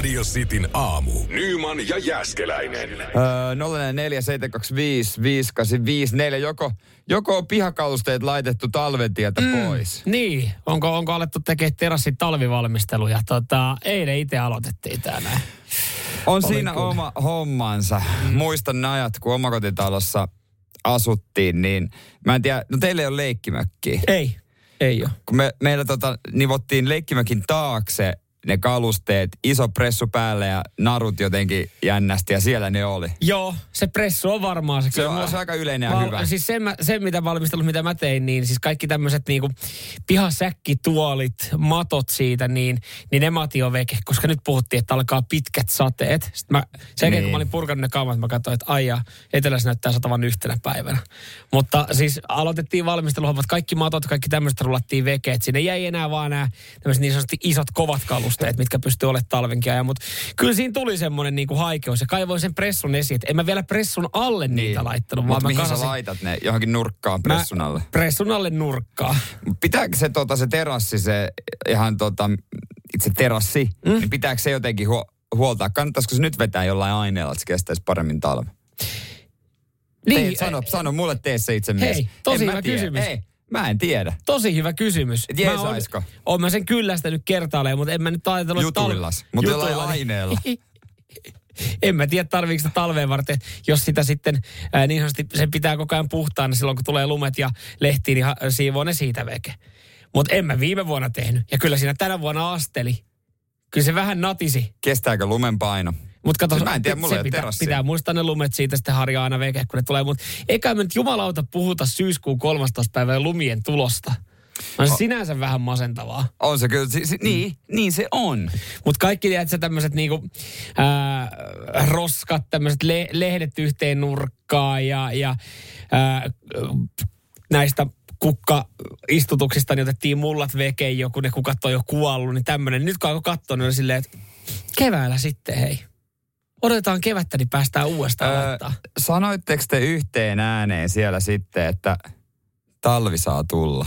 Radio Cityn aamu. Nyman ja Jäskeläinen. Öö, 047255854. Joko, joko on pihakalusteet laitettu talven tieltä mm. pois? Niin, onko, onko alettu tekemään terassin talvivalmisteluja? Tota, eilen itse aloitettiin tänään. On Olen siinä kyllä. oma hommansa. Mm. Muistan ne ajat, kun omakotitalossa asuttiin, niin mä en tiedä, no teillä ei ole leikkimökkiä. Ei, ei ole. Kun me, meillä tota, nivottiin leikkimökin taakse ne kalusteet, iso pressu päälle ja narut jotenkin jännästi ja siellä ne oli. Joo, se pressu on varmaan se. Se on, se on aika yleinen ja Val- hyvä. Siis sen, mä, sen, mitä valmistelut, mitä mä tein, niin siis kaikki tämmöiset niinku pihasäkkituolit, matot siitä, niin, niin ne mati on veke, koska nyt puhuttiin, että alkaa pitkät sateet. Sitten mä, sen Niin. kun mä olin purkanut ne kamat, mä katsoin, että aijaa, etelässä näyttää satavan yhtenä päivänä. Mutta siis aloitettiin valmisteluhommat, kaikki matot, kaikki tämmöiset rullattiin veke, että sinne jäi enää vaan nämä niin sanotusti isot kovat kalusteet, mitkä pystyy olemaan talvenkin ajan. Mutta kyllä siinä tuli semmoinen niinku haikeus ja kaivoin sen pressun esiin, että en mä vielä pressun alle niitä laittanut, vaan Mutta mä Niin. mihin sä kasasin- laitat ne? Johonkin nurkkaan pressun alle? Mä pressun alle nurkkaa. Pitääkö se, tota, se terassi, se ihan tota, itse terassi, mm. niin pitääkö se jotenkin huo, huoltaa? Kannattaisiko se nyt vetää jollain aineella, että se kestäisi paremmin talven? Niin, sano, eh, sano mulle, tee se itse mies. Hei, tosi En hyvä kysymys. Ei, mä en tiedä. Tosi hyvä kysymys. Et Mä oon-? Oon mä sen kyllästänyt kertaalleen, mutta en mä nyt ajatellut... että Jutuillas, mutta jollain aineella. en mä tiedä, tarviiko sitä talveen varten, jos sitä sitten ää, niin sanotusti, sen pitää koko ajan puhtaana silloin, kun tulee lumet ja lehtiin, niin ha- siivoo ne siitä veke. Mutta en mä viime vuonna tehnyt. Ja kyllä siinä tänä vuonna asteli. Kyllä se vähän natisi. Kestääkö lumen paino? Mutta kato, mä en tiedä, mulla se pitää, terassia. pitää muistaa ne lumet siitä sitten harjaa aina veke, kun ne tulee. Mutta eikä me nyt jumalauta puhuta syyskuun 13. päivän lumien tulosta. On se sinänsä vähän masentavaa. On se kyllä, si, si, niin, niin se on. Mutta kaikki tiedätkö tämmöiset niinku, ää, roskat, tämmöiset le- lehdet yhteen nurkkaan ja, ja ää, näistä kukkaistutuksista niin otettiin mullat vekeen jo, kun ne kukat on jo kuollut, niin tämmöinen. Nyt kun alkoi katsoa, niin oli silleen, että keväällä sitten hei. Odotetaan kevättä, niin päästään uudestaan Öö, laittaa. sanoitteko te yhteen ääneen siellä sitten, että talvi saa tulla?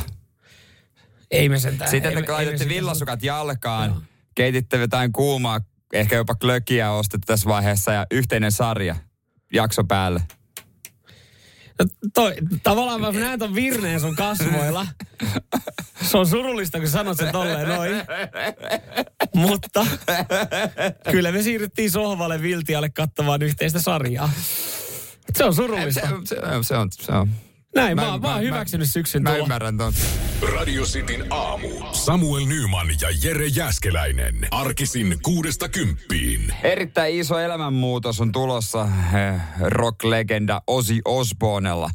Ei me sentään. Sitten ei te laitatte villasukat jalkaan, Joo. keititte jotain kuumaa, ehkä jopa klökiä ostette tässä vaiheessa ja yhteinen sarja, jakso päälle. Toi, tavallaan mä näen ton virneen sun kasvoilla. Se on surullista, kun sanot sen tolleen noin. Mutta kyllä me siirryttiin sohvalle viltialle kattamaan yhteistä sarjaa. Se on Se, surullista. se, se, on, se on. Näin, Mä- mä, mä, mä mä- oon hyväksynyt syksyn Mä tulo. ymmärrän ton. Radio Cityn aamu. Samuel Nyman ja Jere Jäskeläinen. Arkisin kuudesta kymppiin. Erittäin iso elämänmuutos on tulossa eh, rock-legenda Ozzy Osbournella.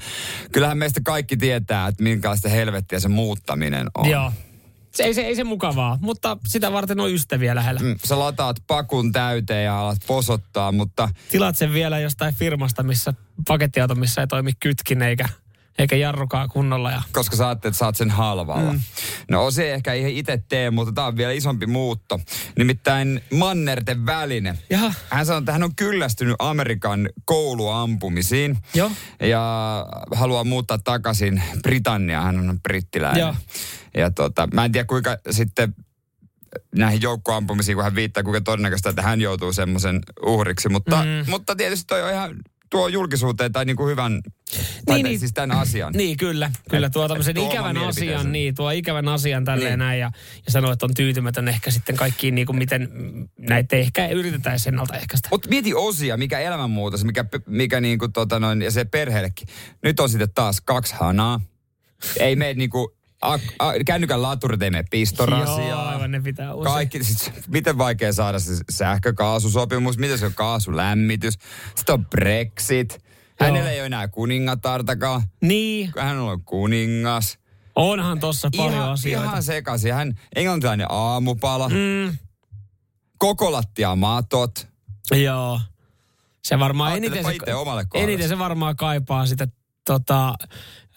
Kyllähän meistä kaikki tietää, että minkälaista helvettiä se muuttaminen on. Joo. Se, ei, se, ei se mukavaa, mutta sitä varten on ystäviä lähellä. Mm, Sä lataat pakun täyteen ja alat posottaa, mutta Tilaat sen vielä jostain firmasta, missä pakettiauto, missä ei toimi kytkin eikä, eikä jarrukaa kunnolla. Ja koska sä ajattelet, että saat sen halvalla. Mm. No ei ehkä ihan itse tee, mutta tämä on vielä isompi muutto. Nimittäin mannerten väline. Jaha. Hän sanoi, että hän on kyllästynyt Amerikan kouluampumisiin. Joo. Ja haluaa muuttaa takaisin Britanniaan. Hän on brittiläinen. Joo. Ja tota, mä en tiedä kuinka sitten näihin joukkoampumisiin, kun hän viittaa, kuinka todennäköistä, että hän joutuu semmoisen uhriksi. Mutta, mm. mutta tietysti toi on ihan tuo julkisuuteen tai niinku hyvän, tai Niin, niin, niin. siis tämän asian. Niin, kyllä. Kyllä Et- tuo tämmöisen tuo ikävän asian, niin, tuo ikävän asian tälleen Niin. näin ja, ja sanoo, että on tyytymätön ehkä sitten kaikkiin niin kuin miten näitä ehkä yritetään sen ennaltaehkäistä. Mutta mieti osia, mikä elämänmuutos, mikä, mikä niinku tota noin, ja se perheellekin. Nyt on sitten taas kaksi hanaa. Ei mene niinku, a, a, kännykän laturit ei mene pistorasiaa. Ne pitää usein. Kaikki, sit, miten vaikea saada se sähkökaasusopimus, miten se on kaasulämmitys. Sitten on Brexit. Hänellä ei ole enää kuningatartakaan. Niin, Hän on kuningas. onhan tossa paljon Ihan, asioita. ihan sekaisin. Hän englantilainen aamupala. Mm, Koko lattia matot. joo. Se varmaan eniten se, eniten se varmaan kaipaa sitä tota,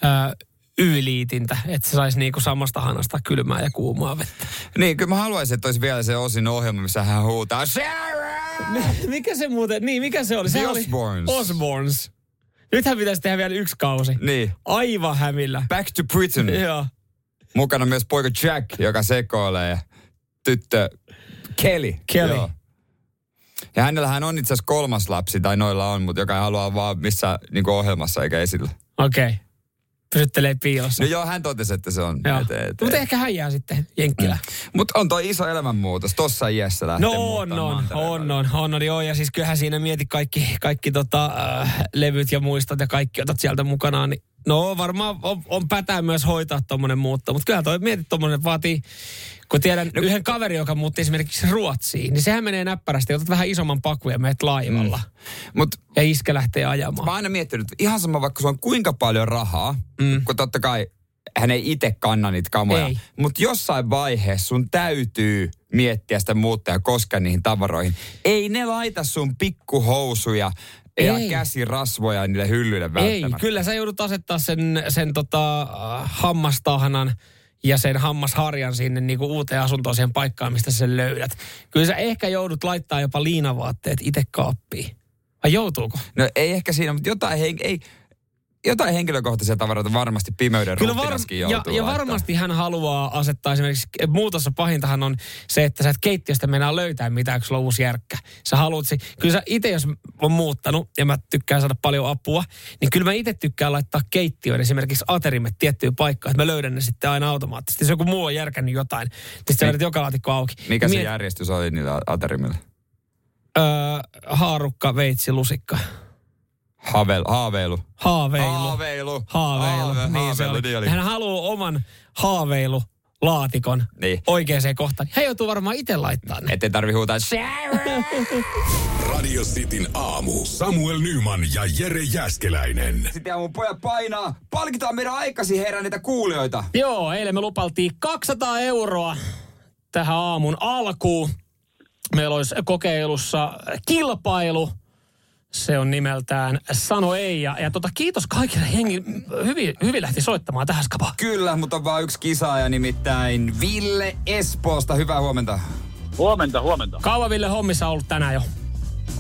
ö, Y-liitintä, että se saisi niinku samasta hanasta kylmää ja kuumaa vettä. Niin, kyllä mä haluaisin, että olisi vielä se osin ohjelma, missä hän huutaa Sarah! mikä se muuten, niin mikä se oli? Se The oli. Osbournes. Nythän pitäisi tehdä vielä yksi kausi. Niin. Aivan hämillä. Back to Britain. Joo. Mukana myös poika Jack, joka sekoilee tyttö Kelly. Kelly. Joo. Ja hänellähän on itse asiassa kolmas lapsi, tai noilla on, mutta joka ei halua vaan missä niin ohjelmassa eikä esillä. Okei. Okay. Pysyttelee piilossa. No joo, hän totesi, että se on. Mutta ehkä hän jää sitten Jenkkilä. Mutta on toi iso elämänmuutos. Tossa iässä lähtee No on, on, on, on, on, on, joo. Ja siis kyllähän siinä mieti kaikki, kaikki tota, äh, levyt ja muistot ja kaikki otat sieltä mukanaan. Niin, no varmaan on, on pätää myös hoitaa tuommoinen muutto. Mutta kyllä toi mietit tuommoinen vaatii, kun tiedän no, yhden kaveri, joka muutti esimerkiksi Ruotsiin, niin sehän menee näppärästi. Otat vähän isomman pakun ja meet laivalla. Mm. Mut Ja iskä lähtee ajamaan. mä oon aina miettinyt, että ihan sama vaikka se on kuinka paljon rahaa, mm. kun totta kai hän ei itse kanna niitä kamoja. Mutta jossain vaiheessa sun täytyy miettiä sitä muutta ja koskea niihin tavaroihin. Ei ne laita sun pikkuhousuja ja Ei. käsirasvoja niille hyllyille Ei, välttämättä. kyllä sä joudut asettaa sen, sen tota, äh, hammastahnan ja sen hammasharjan sinne niin kuin uuteen asuntoon siihen paikkaan, mistä sen löydät. Kyllä sä ehkä joudut laittaa jopa liinavaatteet itse kaappiin. Vai joutuuko? No ei ehkä siinä, mutta jotain, hen, ei, jotain henkilökohtaisia tavaroita varmasti pimeyden Kyllä var- ruhtinaskin ja, ja varmasti hän haluaa asettaa esimerkiksi, muutossa pahintahan on se, että sä et keittiöstä mennä löytää mitään, kun sulla on uusi järkkä. Sä haluat se, kyllä sä itse jos on muuttanut ja mä tykkään saada paljon apua, niin kyllä mä itse tykkään laittaa keittiöön esimerkiksi aterimet tiettyyn paikkaan, että mä löydän ne sitten aina automaattisesti. Jos joku muu on järkännyt jotain, niin sitten sä löydät joka laatikko auki. Mikä se Miet- järjestys oli niillä aterimilla? Öö, haarukka, veitsi, lusikka. Havel, haaveilu. Haaveilu. Haaveilu. Haaveilu. Haave- niin se haaveilu, oli. niin oli. Hän haluaa oman haaveilu laatikon Niin. oikeaan kohtaan. Hän joutuu varmaan itse laittamaan ne. Ettei tarvi huutaa! Radio Cityn aamu. Samuel Nyman ja Jere Jäskeläinen. Sitten mun pojat painaa. Palkitaan meidän aikasi heränneitä kuulijoita. Joo, eilen me lupaltiin 200 euroa tähän aamun alkuun. Meillä olisi kokeilussa kilpailu. Se on nimeltään Sano ei. Ja, ja tota, kiitos kaikille jengi. Hyvin, hyvin lähti soittamaan tähän skapaan. Kyllä, mutta on vaan yksi kisaaja nimittäin Ville Espoosta. Hyvää huomenta. Huomenta, huomenta. Kauan Ville hommissa ollut tänään jo?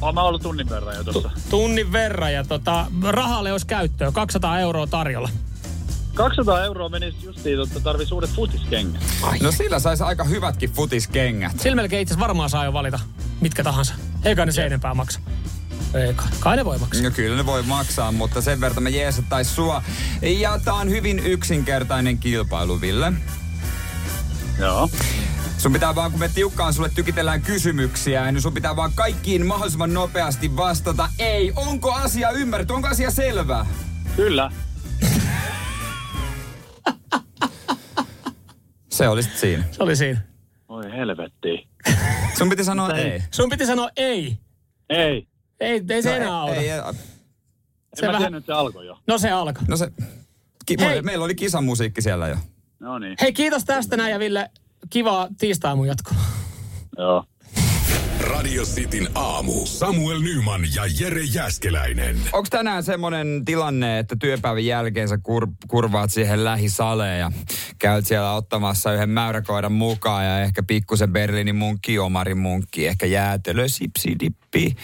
Olen mä ollut tunnin verran jo tuossa. Tunnin verran ja tota, rahalle olisi käyttöä. 200 euroa tarjolla. 200 euroa menisi justiin, että tarvitsisi uudet futiskengät. No sillä saisi aika hyvätkin futiskengät. Sillä melkein itse varmaan saa jo valita mitkä tahansa. Eikä ne se enempää maksa. Ei kai. Ne voi maksaa. No kyllä ne voi maksaa, mutta sen verran me jeesattais sua. Ja tää on hyvin yksinkertainen kilpailu, Ville. Joo. Sun pitää vaan, kun me tiukkaan sulle tykitellään kysymyksiä, niin sun pitää vaan kaikkiin mahdollisimman nopeasti vastata ei. Onko asia ymmärretty? Onko asia selvä? Kyllä. Se oli siinä. Se oli siinä. Oi helvetti. Sun piti sanoa ei. Sun piti sanoa ei. Ei. Ei, ei se No, enää auta. ei, ei, En Se mä vähän- tiennyt, että se alkoi jo. No se alkoi. no se, ki, Hei. meillä oli kisamusiikki siellä jo. No niin. Hei, kiitos tästä näin ja Ville, kivaa tiistai mun jatkoa. Joo. Radio Cityn aamu. Samuel Nyman ja Jere Jäskeläinen. Onko tänään semmoinen tilanne, että työpäivän jälkeen sä kur, kurvaat siihen lähisaleen ja käyt siellä ottamassa yhden mäyräkoiran mukaan ja ehkä pikkusen Berliinin munkki, Omarin munkki, ehkä jäätelö, sipsi, dippi,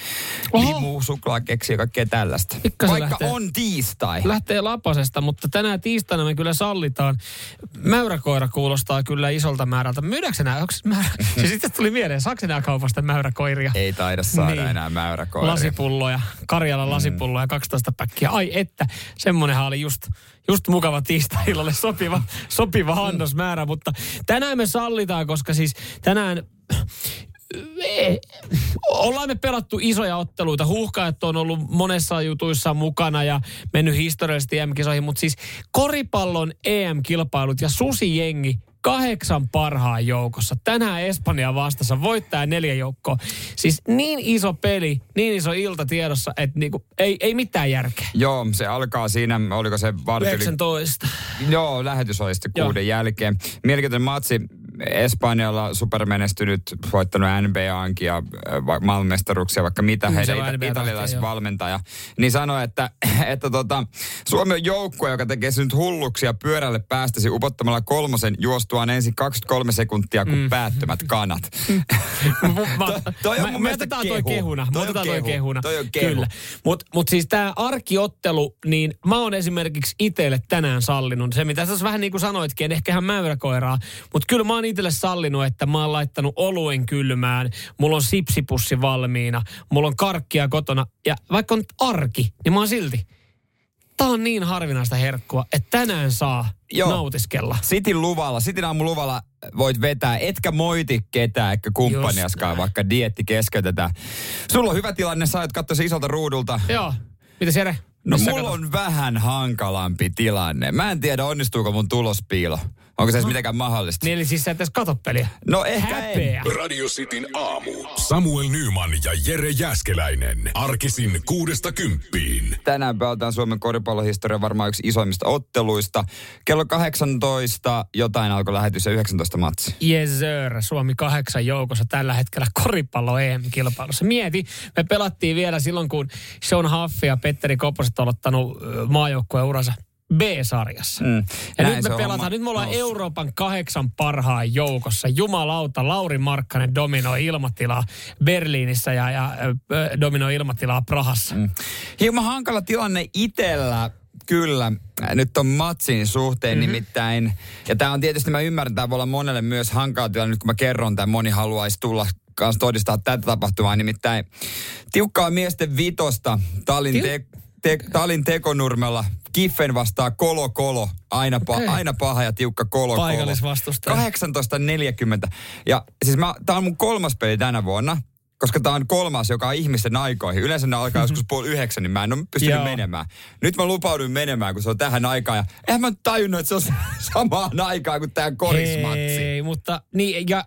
Oho. limu, suklaakeksi ja kaikkea tällaista. Pikkasen Vaikka lähtee. on tiistai. Lähtee lapasesta, mutta tänään tiistaina me kyllä sallitaan. Mäyräkoira kuulostaa kyllä isolta määrältä. Myydäänkö nää? Onko määrä? siis sitten tuli mieleen, saako nää kaupasta mäyräkoiria? Ei taida saada Niin. enää mäyräkoiria. Lasipulloja, Karjalan lasipulloja, 12 päkkiä. Ai että, semmonenhan oli just, just mukava tiistai-illalle sopiva, sopiva annosmäärä, mutta tänään me sallitaan, koska siis tänään eh, ollaan me pelattu isoja otteluita. Huuhkajat on ollut monessa jutuissa mukana ja mennyt historiallisesti EM-kisoihin, mutta siis koripallon EM-kilpailut ja susijengi kahdeksan parhaan joukossa. Tänään Espanja vastassa voittaa neljä joukkoa. Siis niin iso peli, niin iso ilta tiedossa, että niinku, ei, ei mitään järkeä. Joo, se alkaa siinä, oliko se vartti yli 19. Joo, lähetys oli sitten Joo. kuuden jälkeen. Mielenkiintoinen matsi. Espanjalla supermenestynyt, voittanut NBAankin ja äh, maailmanmestaruuksia, vaikka mitä, Mm, se heidän italialaisvalmentaja, niin sanoi, että, että tota, Suomi on joukkue, joka tekee nyt hulluksia pyörälle päästäsi upottamalla kolmosen juostuaan ensin 23 sekuntia kuin mm. päättömät kanat. Mä- To- toi on mä- mun me otetaan toi kehu. kehuna. Me Toi otetaan toi kehu. kehuna. Toi on kehu. Kyllä. Mutta mut siis tämä arkiottelu, niin mä oon esimerkiksi itselle tänään sallinut. Se mitä tässä vähän niin kuin sanoitkin, en ehkä ihan mäyräkoiraa. Mutta kyllä mä oon itselle sallinut, että mä oon laittanut oluen kylmään. Mulla on sipsipussi valmiina. Mulla on karkkia kotona. Ja vaikka on arki, niin mä oon silti. Tää on niin harvinaista herkkua, että tänään saa Joo. nautiskella. Sitin luvalla, Sitin aamun luvalla voit vetää, etkä moiti ketään, eikä kumppaniaskaan, vaikka dietti keskeytetään. Sulla on hyvä tilanne, sä oot katsoa isolta ruudulta. Joo. Mitä Jere? No Missä mulla on vähän hankalampi tilanne. Mä en tiedä, onnistuuko mun tulospiilo. Onko se edes mitenkään mahdollista? Niin eli siis sä et edes kato peliä. No ehkä Häpeä. en. Radio Cityn aamu. Samuel Nyman ja Jere Jäskeläinen. Arkisin kuudesta kymppiin. Tänään pelataan Suomen koripallohistorian varmaan yksi isoimmista otteluista. Kello 18 jotain alkoi lähetys ja 19 matsi. Yes sir, Suomi kahdeksan joukossa tällä hetkellä koripallo EM-kilpailussa. Mieti, me pelattiin vielä silloin, kun Sean Huff ja Petteri Koposet on ottanut maajoukkueen uransa B-sarjassa. Mm. Ja Näin nyt me pelataan, homma nyt me ollaan noussut. Euroopan kahdeksan parhaan joukossa. Jumalauta, Lauri Markkanen dominoi ilmatilaa Berliinissä ja, ja äh, dominoi ilmatilaa Prahassa. Mm. Hieman hankala tilanne itellä, kyllä, nyt on matsin suhteen mm-hmm. nimittäin. Ja tämä on tietysti, mä ymmärrän, tämä voi olla monelle myös hankala tilanne, nyt kun mä kerron tämän, moni haluaisi tulla kanssa todistaa tätä tapahtumaa. Nimittäin tiukkaa miesten vitosta Talin, Tiu- te, te, Talin tekonurmella. Kiffen vastaa Kolo Kolo. Aina, pa, Okei. aina paha ja tiukka Kolo Kolo. Paikallisvastustaja. 18.40. Ja siis mä, tää on mun kolmas peli tänä vuonna, koska tää on kolmas, joka on ihmisten aikoihin. Yleensä ne alkaa joskus puoli yhdeksän, niin mä en ole pystynyt Joo. menemään. Nyt mä lupauduin menemään, kun se on tähän aikaan. Ja eihän mä tajunnut, että se on samaan aikaan kuin tää korismatsi. Ei, mutta niin, ja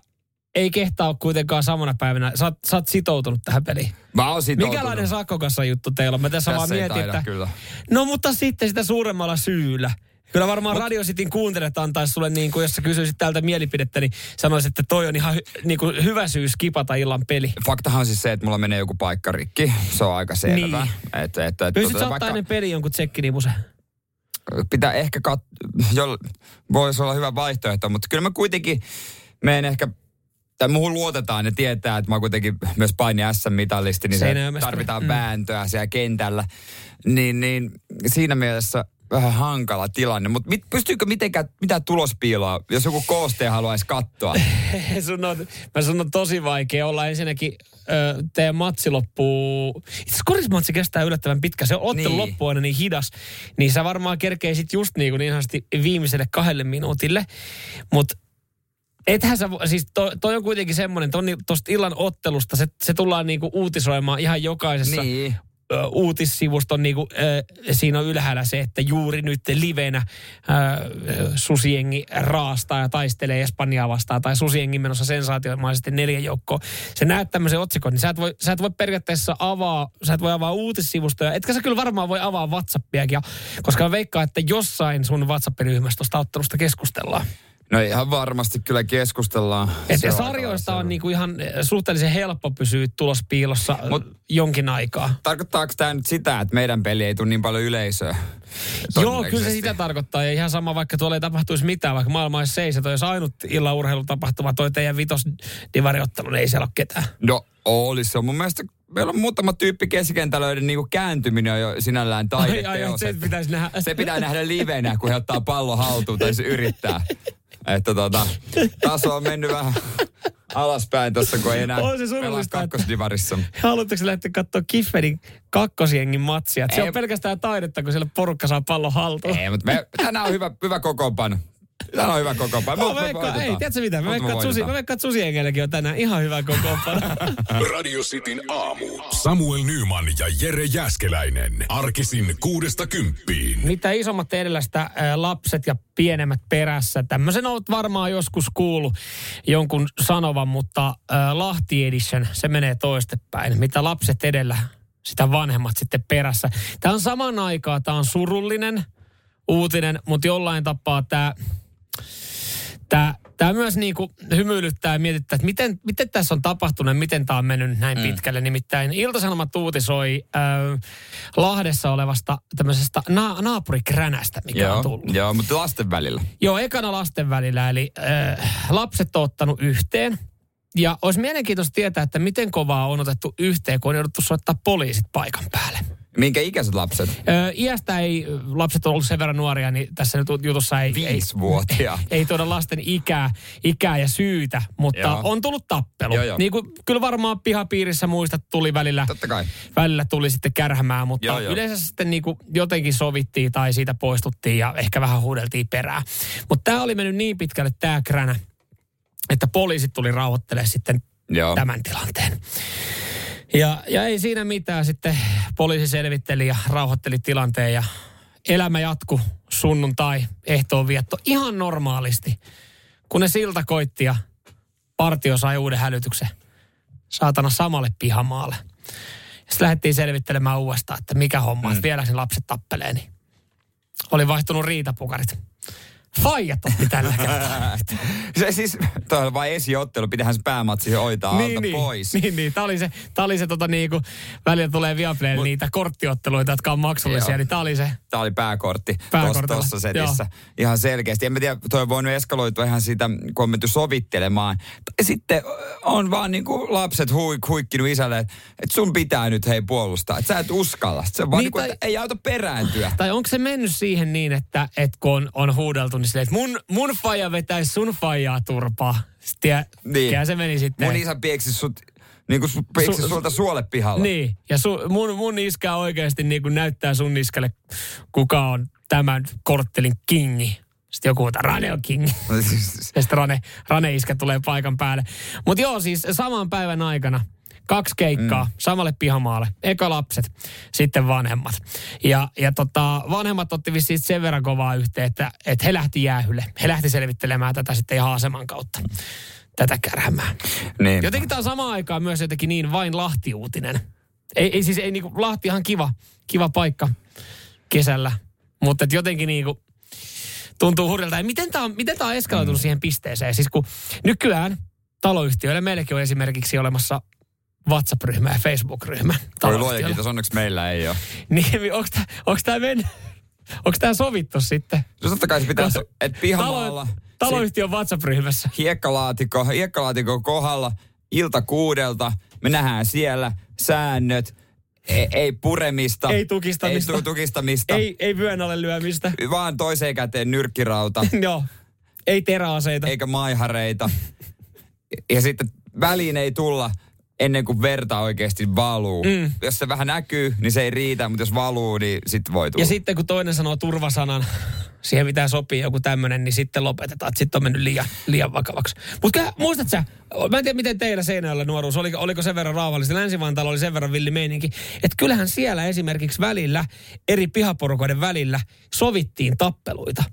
ei kehtaa kuitenkaan samana päivänä. Sä, oot- sä oot sitoutunut tähän peliin. Mä oon sitoutunut. Minkälainen sakkokassa juttu teillä on? Mä tässä, Tässä vaan mietin, taida, että... kyllä. No mutta sitten sitä suuremmalla syyllä. Kyllä varmaan Mut... Radio Cityn kuuntelijat antaisi sulle, niin kuin, jos sä kysyisit täältä mielipidettä, niin sanoisit, että toi on ihan hy, niin kuin hyvä syy skipata illan peli. Faktahan on siis se, että mulla menee joku paikka rikki. Se on aika selvä. Niin. Että, että, että, Pystyt sä ottaa ennen peli jonkun tsekkinimusen? pitää ehkä kat... Jo, voisi olla hyvä vaihtoehto, mutta kyllä mä kuitenkin menen ehkä tai muuhun luotetaan ja tietää, että mä oon kuitenkin myös paini S-mitallisti, niin se tarvitaan Mm. vääntöä siellä kentällä. Niin, niin siinä mielessä vähän hankala tilanne. Mutta mit, pystyykö mitenkään, mitä tulospiiloa, jos joku kooste haluaisi katsoa? sun on, mä sanon tosi vaikea olla ensinnäkin, ö, teidän matsi loppuu, itse kestää yllättävän pitkä, se ottelu Niin. niin. loppu aina niin hidas, niin sä varmaan kerkeisit just niin kuin niin sanotusti viimeiselle kahdelle minuutille, mutta Ethän sä, siis toi, toi on kuitenkin semmoinen, tuosta illan ottelusta, se, se tullaan niinku uutisoimaan ihan jokaisessa niin. uutissivuston niinku, ö, siinä on ylhäällä se, että juuri nyt livenä ö, susiengi raastaa ja taistelee Espanjaa vastaan tai susiengi menossa sensaatiomaisesti neljä joukkoa. Se näet tämmöisen otsikon, niin sä et, voi, sä et voi periaatteessa avaa, sä et voi avaa uutissivustoja, etkä sä kyllä varmaan voi avaa Whatsappiakin, koska mä veikkaan, että jossain sun WhatsApp-ryhmässä tuosta ottelusta keskustellaan. No ihan varmasti kyllä keskustellaan. Et Se ja on sarjoista on niinku ihan suhteellisen helppo pysyä tulospiilossa Mut- Mut, jonkin aikaa. Tarkoittaako tämä nyt sitä, että meidän peli ei tule niin paljon yleisöä? Joo, kyllä se sitä tarkoittaa. Ja ihan sama, vaikka tuolla ei tapahtuisi mitään, vaikka maailma olisi seisoto. Jos ainut illan urheilutapahtuma, toi teidän vitos divariottelu, niin ei siellä ole ketään. No olisi se on mun mielestä, meillä on muutama tyyppi keskikentälöiden niin kääntyminen on jo sinällään Ai, ai, taideteos. se että pitäisi nähdä. se pitää nähdä livenä, kun he ottaa pallo haltuun tai se yrittää. Että tota, taso on mennyt vähän alaspäin tuossa, kun ei enää On se pelaa surullista, kakkosdivarissa. Haluatteko lähteä katsoa Kiffenin kakkosjengin matsia? Et Se Ei. on pelkästään taidetta, kun siellä porukka saa pallon haltuun. Ei, mutta me, tänään on hyvä, hyvä kokoonpano. Tänään on hyvä kokoonpano. Mä me veikkaan, ei, tiedätkö mitä? Mä veikkaan, susi, mä veikkaan, että susiengelläkin on tänään ihan hyvä kokoonpano. Radio Cityn aamu. Samuel Nyman ja Jere Jäskeläinen. Arkisin kuudesta kymppiin. Mitä isommat edellä sitä ä, lapset ja pienemmät perässä. Tämmöisen olet varmaan joskus kuullut jonkun sanovan, mutta Lahti Edition, se menee toistepäin. Mitä lapset edellä, sitä vanhemmat sitten perässä. Tämä on saman aikaa, tämä on surullinen uutinen, mutta jollain tapaa tämä tää, Tämä myös niin kuin hymyilyttää ja mietittää, että miten, miten tässä on tapahtunut ja miten tämä on mennyt näin mm. pitkälle. Nimittäin Ilta-Sanomat uutisoi äh, Lahdessa olevasta tämmöisestä na- naapurikränästä, mikä Joo, on tullut. joo, mutta lasten välillä. Joo, ekana lasten välillä. Eli äh, lapset on ottanut yhteen. Ja olisi mielenkiintoista tietää, että miten kovaa on otettu yhteen, kun on jouduttu soittaa poliisit paikan päälle. Minkä ikäiset lapset? Ö, iästä ei, lapset on ollut sen verran nuoria, niin tässä nyt jutussa ei... ei, Viisivuotia. ei tuoda lasten ikää, ikää ja syytä, mutta Joo. on tullut tappelu. Joo, joo. Niin kuin kyllä varmaan pihapiirissä muistat tuli välillä, Totta kai. välillä tuli sitten kärhämään, mutta Joo, joo. yleensä sitten niin kuin jotenkin sovittiin tai siitä poistuttiin ja ehkä vähän huudeltiin perään. Mutta tämä oli mennyt niin pitkälle tämä kränä, että poliisit tuli rauhoittelemaan sitten Joo. tämän tilanteen. Ja, ja ei siinä mitään. Sitten poliisi selvitteli ja rauhoitteli tilanteen ja elämä jatku sunnuntai ehtoon vietto ihan normaalisti. Kun ne silta koitti ja partio sai uuden hälytyksen saatana samalle pihamaalle. Ja sitten lähdettiin selvittelemään uudestaan, että mikä homma, mm. että vielä sen lapset tappelee. Niin oli vaihtunut riitapukarit. Faijat otti tällä kertaa. Se siis, toi on vain esiottelu, pitähän se päämatsi hoitaa alta niin, pois. Niin, niin. Tämä oli se, tää oli se tota niinku, välillä tulee Viaplaylle Mut- niitä korttiotteluita, jotka on maksullisia, Joo. niin tämä oli se. Tämä oli pääkortti tuossa setissä. Ihan selkeästi. En mä tiedä, toi on voinut eskaloitua ihan siitä, kun on menty sovittelemaan. Sitten on vaan niin kuin lapset huik, huikkinut isälle, että et sun pitää nyt hei puolustaa. Että sä et uskalla. Se on vaan Niin, niin, kuin, tai- ei auta perääntyä. Tai onko se mennyt siihen niin, että, että kun on, on huudeltu, niin silleen, että mun, mun faija vetäisi sun faijaa turpaa. Sitten Niin. se meni sitten. Mun isä pieksi sut, niin kuin pieksi Su- sulta suole pihalla. Niin, ja su, mun, mun iskä oikeasti niin kuin näyttää sun iskalle, kuka on tämän korttelin kingi. Sitten joku, että Rane on kingi. Ja sitten Rane, Rane iskä tulee paikan päälle. Mutta joo, siis saman päivän aikana kaksi keikkaa mm. samalle pihamaalle. Eka lapset, sitten vanhemmat. Ja, ja tota, vanhemmat otti vissiin sen verran kovaa yhteen, että, että he lähti jäähylle. He lähti selvittelemään tätä sitten ihan aseman kautta. Tätä kärhämää. niin. Jotenkin tämä on samaan aikaan myös jotenkin niin vain Lahti-uutinen. Ei, ei siis, ei niinku, Lahti ihan kiva, kiva paikka kesällä. Mutta jotenkin niinku, tuntuu hurjalta. Ja miten tämä on, miten tää on eskaloitunut mm. siihen pisteeseen? Siis kun nykyään taloyhtiöillä, meilläkin on esimerkiksi olemassa WhatsApp-ryhmä ja Facebook-ryhmä. Voi luoja kiitos, onneksi meillä ei ole. Niin, onko tämä mennyt? Onko tämä sovittu sitten? No totta kai se pitäisi, että pihamaalla... Talo, taloyhtiön WhatsApp-ryhmässä. hiekkalaatikko, hiekkalaatikko kohdalla ilta kuudelta. Me nähdään siellä säännöt, ei, ei puremista. Ei tukistamista. Ei tu- tukistamista. Ei, ei vyön alle lyömistä. Vaan toiseen käteen nyrkkirauta, Joo. Ei teräaseita. eikä maihareita. Ja sitten väliin ei tulla ennen kuin verta oikeasti valuu. Mm. Jos se vähän näkyy, niin se ei riitä, mutta jos valuu, niin sitten voi tulla. Ja sitten kun toinen sanoo turvasanan, siihen mitä sopii joku tämmöinen, niin sitten lopetetaan. Että sitten on mennyt liian, liian vakavaksi. Mutta muistat sä, mä en tiedä miten teillä Seinäjoella nuoruus, oliko, oliko sen verran rauhallista. Länsi-Vantaalla oli sen verran villi meininki. Että kyllähän siellä esimerkiksi välillä, eri pihaporukoiden välillä, sovittiin tappeluita.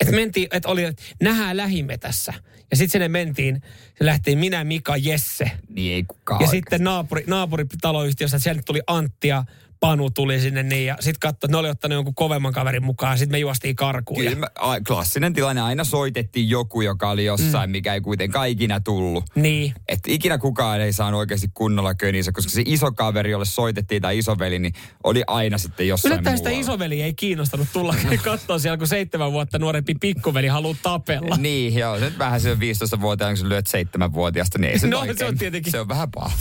Että mentiin, että oli, että nähdään lähimetässä. Ja sitten sinne mentiin, se lähti minä, Mika, Jesse. niin ei kukaan Ja oikeasti. sitten naapuri, naapuritaloyhtiössä, että siellä tuli Antti ja Panu tuli sinne niin, ja sitten katsoi, että ne oli ottanut jonkun kovemman kaverin mukaan, ja sitten me juostiin karkuun. Kyllä, a, klassinen tilanne. Aina soitettiin joku, joka oli jossain, mm. mikä ei kuitenkaan ikinä tullut. niin, Että ikinä kukaan ei saanut oikeasti kunnolla könissä, koska se iso kaveri, jolle soitettiin tai isoveli, niin oli aina sitten jossain yllättäen sitä isoveli ei kiinnostanut tulla katsoa siellä, kun seitsemän vuotta nuorempi pikkuveli haluaa tapella. Niin, joo. Se nyt vähän se 15-vuotiaana, kun sä lyöt 7-vuotiaasta, niin ei se No, oikein. se on tietenkin. Se on vähän paha.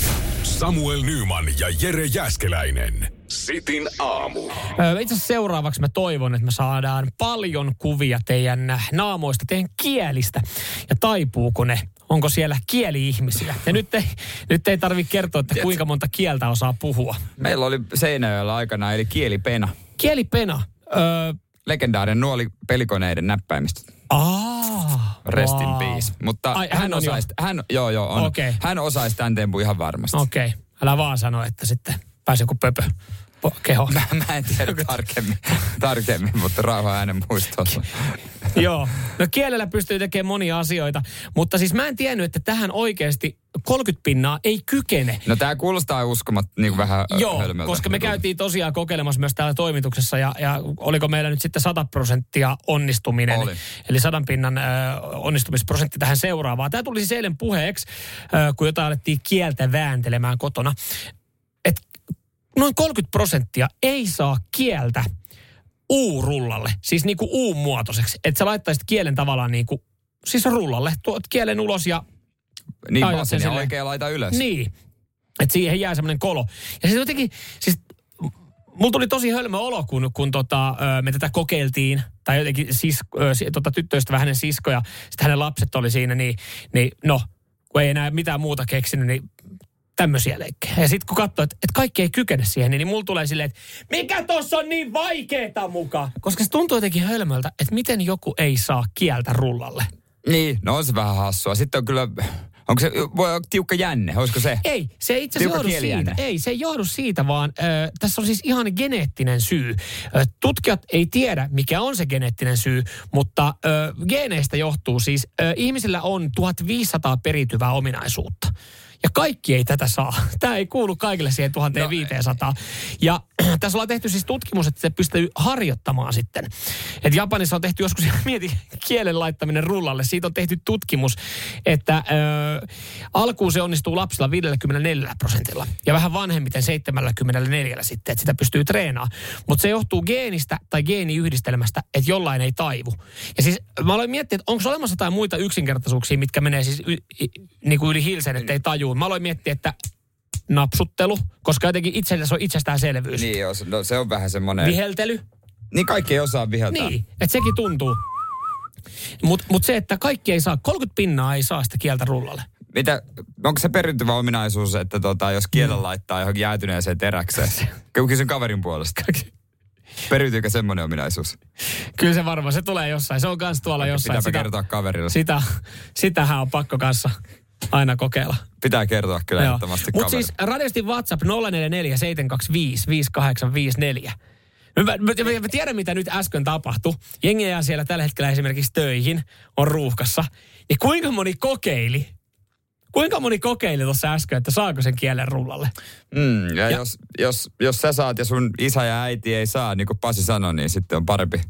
Samuel Nyman ja Jere Jäskeläinen. Sitin aamu. Itse asiassa seuraavaksi mä toivon, että me saadaan paljon kuvia teidän naamoista, teidän kielistä. Ja taipuuko ne? Onko siellä kieli-ihmisiä? Ja nyt ei, nyt ei tarvitse kertoa, että kuinka monta kieltä osaa puhua. Meillä oli Seinäjoella aikana, eli kielipena. Kielipena. Öö, Legendaarinen nuoli pelikoneiden näppäimistä. Aa, Rest in wow. peace. Mutta Ai, hän, hän on jo- osaisi, hän, joo, joo, on. Okei. Hän osaisi tämän tempun ihan varmasti. Okei, okay. älä vaan sano, että sitten pääsi joku pöpö keho. Mä, mä en tiedä tarkemmin, tarkemmin mutta rauha äänen muistossa. Joo, no kielellä pystyy tekemään monia asioita, mutta siis mä en tiennyt, että tähän oikeasti 30 pinnaa ei kykene. No tää kuulostaa uskomat niin kuin vähän Joo, hölmöltä. koska me käytiin tosiaan kokeilemassa myös täällä toimituksessa ja, ja oliko meillä nyt sitten 100 prosenttia onnistuminen. Oli. Eli sadan pinnan ö, onnistumisprosentti tähän seuraavaan. Tämä tuli siis eilen puheeksi, ö, kun jotain alettiin kieltä vääntelemään kotona. Noin 30 prosenttia ei saa kieltä U-rullalle, siis niinku U-muotoiseksi. Että sä laittaisit kielen tavallaan niinku, siis rullalle, tuot kielen ulos ja Niin vasen sen oikea laita ylös. niin. Että siihen jää semmoinen kolo. Ja sitten jotenkin, siis mulla tuli tosi hölmö olo, kun, kun tota, me tätä kokeiltiin, tai jotenkin sis, tota, tyttöystävä, hänen sisko ja sitten hänen lapset oli siinä, niin, niin no, kun ei enää mitään muuta keksinyt, niin tämmöisiä leikkejä. Ja sitten kun katsoo, että, että kaikki ei kykene siihen, niin mulla tulee silleen, että mikä tuossa on niin vaikeeta muka? Koska se tuntuu jotenkin hölmöltä, että miten joku ei saa kieltä rullalle. Niin, no on se vähän hassua. Sitten on kyllä, onko se, voi olla tiukka jänne, olisiko se? Ei, se ei itse asiassa johdu siitä. Ei, se ei johdu siitä, vaan ö, tässä on siis ihan geneettinen syy. Ö, tutkijat ei tiedä, mikä on se geneettinen syy, mutta ö, geeneistä johtuu siis, ö, ihmisillä on 1500 perityvää ominaisuutta. Ja kaikki ei tätä saa. Tämä ei kuulu kaikille siihen 1500. Ja tässä ollaan tehty siis tutkimus, että se pystyy harjoittamaan sitten. Et Japanissa on tehty joskus, mieti, kielen laittaminen rullalle. Siitä on tehty tutkimus, että ö, alkuun se onnistuu lapsilla 54 prosentilla. Ja vähän vanhemmiten 74 sitten, että sitä pystyy treenaamaan. Mutta se johtuu geenistä tai geeniyhdistelmästä, että jollain ei taivu. Ja siis mä aloin miettiä, että onko olemassa jotain muita yksinkertaisuuksia, mitkä menee siis y, y, niin kuin yli hilsen, että ei tajuu. Mä aloin miettiä, että napsuttelu, koska jotenkin itselle se on itsestäänselvyys. Niin, jos, no, se on vähän semmoinen. Viheltely, niin kaikki ei osaa viheltää. niin, että sekin tuntuu. Mutta mut se, että kaikki ei saa, 30 pinnaa ei saa sitä kieltä rullalle. Mitä, onko se perintyvä ominaisuus, että tota, jos kielen laittaa johonkin jäätyneeseen teräkseen? Kysyn kaverin puolesta. Periytyykö semmoinen ominaisuus? Kyllä se varmaan, se tulee jossain. Se on kans tuolla jossain. Pitääpä kertoa kaverille. sitä, sitähän on pakko kanssa aina kokeilla. Pitää kertoa kyllä ehdottomasti Mutta siis radiosti WhatsApp 044 725 5854. Mä, mä, mä, mä tiedän, mitä nyt äsken tapahtui. Jengi jää siellä tällä hetkellä esimerkiksi töihin, on ruuhkassa. Niin kuinka moni kokeili, kuinka moni kokeili tuossa äsken, että saako sen kielen rullalle? Mm, ja, Ja-. Jos, jos, jos sä saat ja sun isä ja äiti ei saa, niin kuin Pasi sanoi, niin sitten on parempi,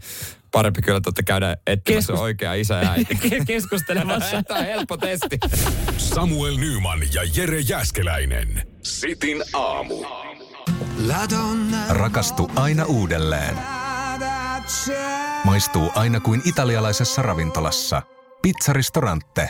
parempi kyllä totta käydä etsimässä Keskus- oikea isä ja äiti. Keskustelemassa. Tämä on helppo testi. Samuel Nyman ja Jere Jäskeläinen. Sitin aamu. Rakastu aina uudelleen. Maistuu aina kuin italialaisessa ravintolassa. Pizzaristorante.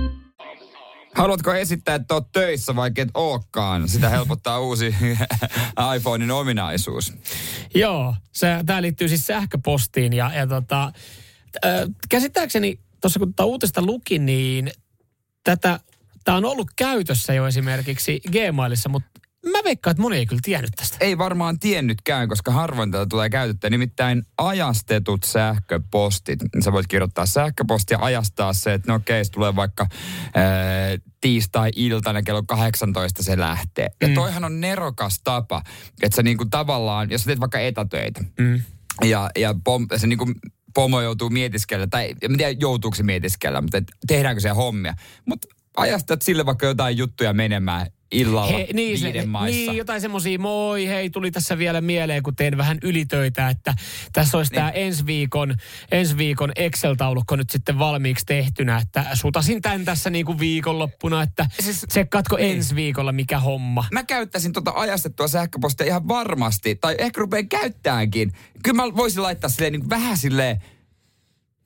Haluatko esittää, että oot töissä, vaikka et ookaan? Sitä helpottaa uusi iPhonein ominaisuus. Joo, tämä liittyy siis sähköpostiin ja, ja tota, äh, käsittääkseni tuossa kun tätä uutista luki, niin tätä, tämä on ollut käytössä jo esimerkiksi Gmailissa, mutta mä veikkaan, että moni ei kyllä tiennyt tästä. Ei varmaan tiennytkään, koska harvoin tätä tulee käytettyä. Nimittäin ajastetut sähköpostit. Sä voit kirjoittaa sähköpostia, ajastaa se, että no okei, se tulee vaikka ää, tiistai-iltana kello 18 se lähtee. Ja Mm. toihan on nerokas tapa, että sä niinku tavallaan, jos sä teet vaikka etätöitä, Mm. ja, ja pom, se niinku pomo joutuu mietiskellä, tai en tiedä joutuuko se mietiskellä, mutta et, tehdäänkö se hommia. Mutta ajastat sille vaikka jotain juttuja menemään illalla He, niin, se, viiden maissa. niin, jotain semmoisia, moi, hei, tuli tässä vielä mieleen, kun teen vähän ylitöitä, että tässä olisi niin. tämä ensi viikon, ensi viikon Excel-taulukko nyt sitten valmiiksi tehtynä, että sutasin tämän tässä niin kuin viikonloppuna, että siis, tsekkaatko niin. ensi viikolla mikä homma. Mä käyttäisin tota ajastettua sähköpostia ihan varmasti, tai ehkä rupean käyttäänkin. Kyllä mä voisin laittaa silleen niin vähän silleen,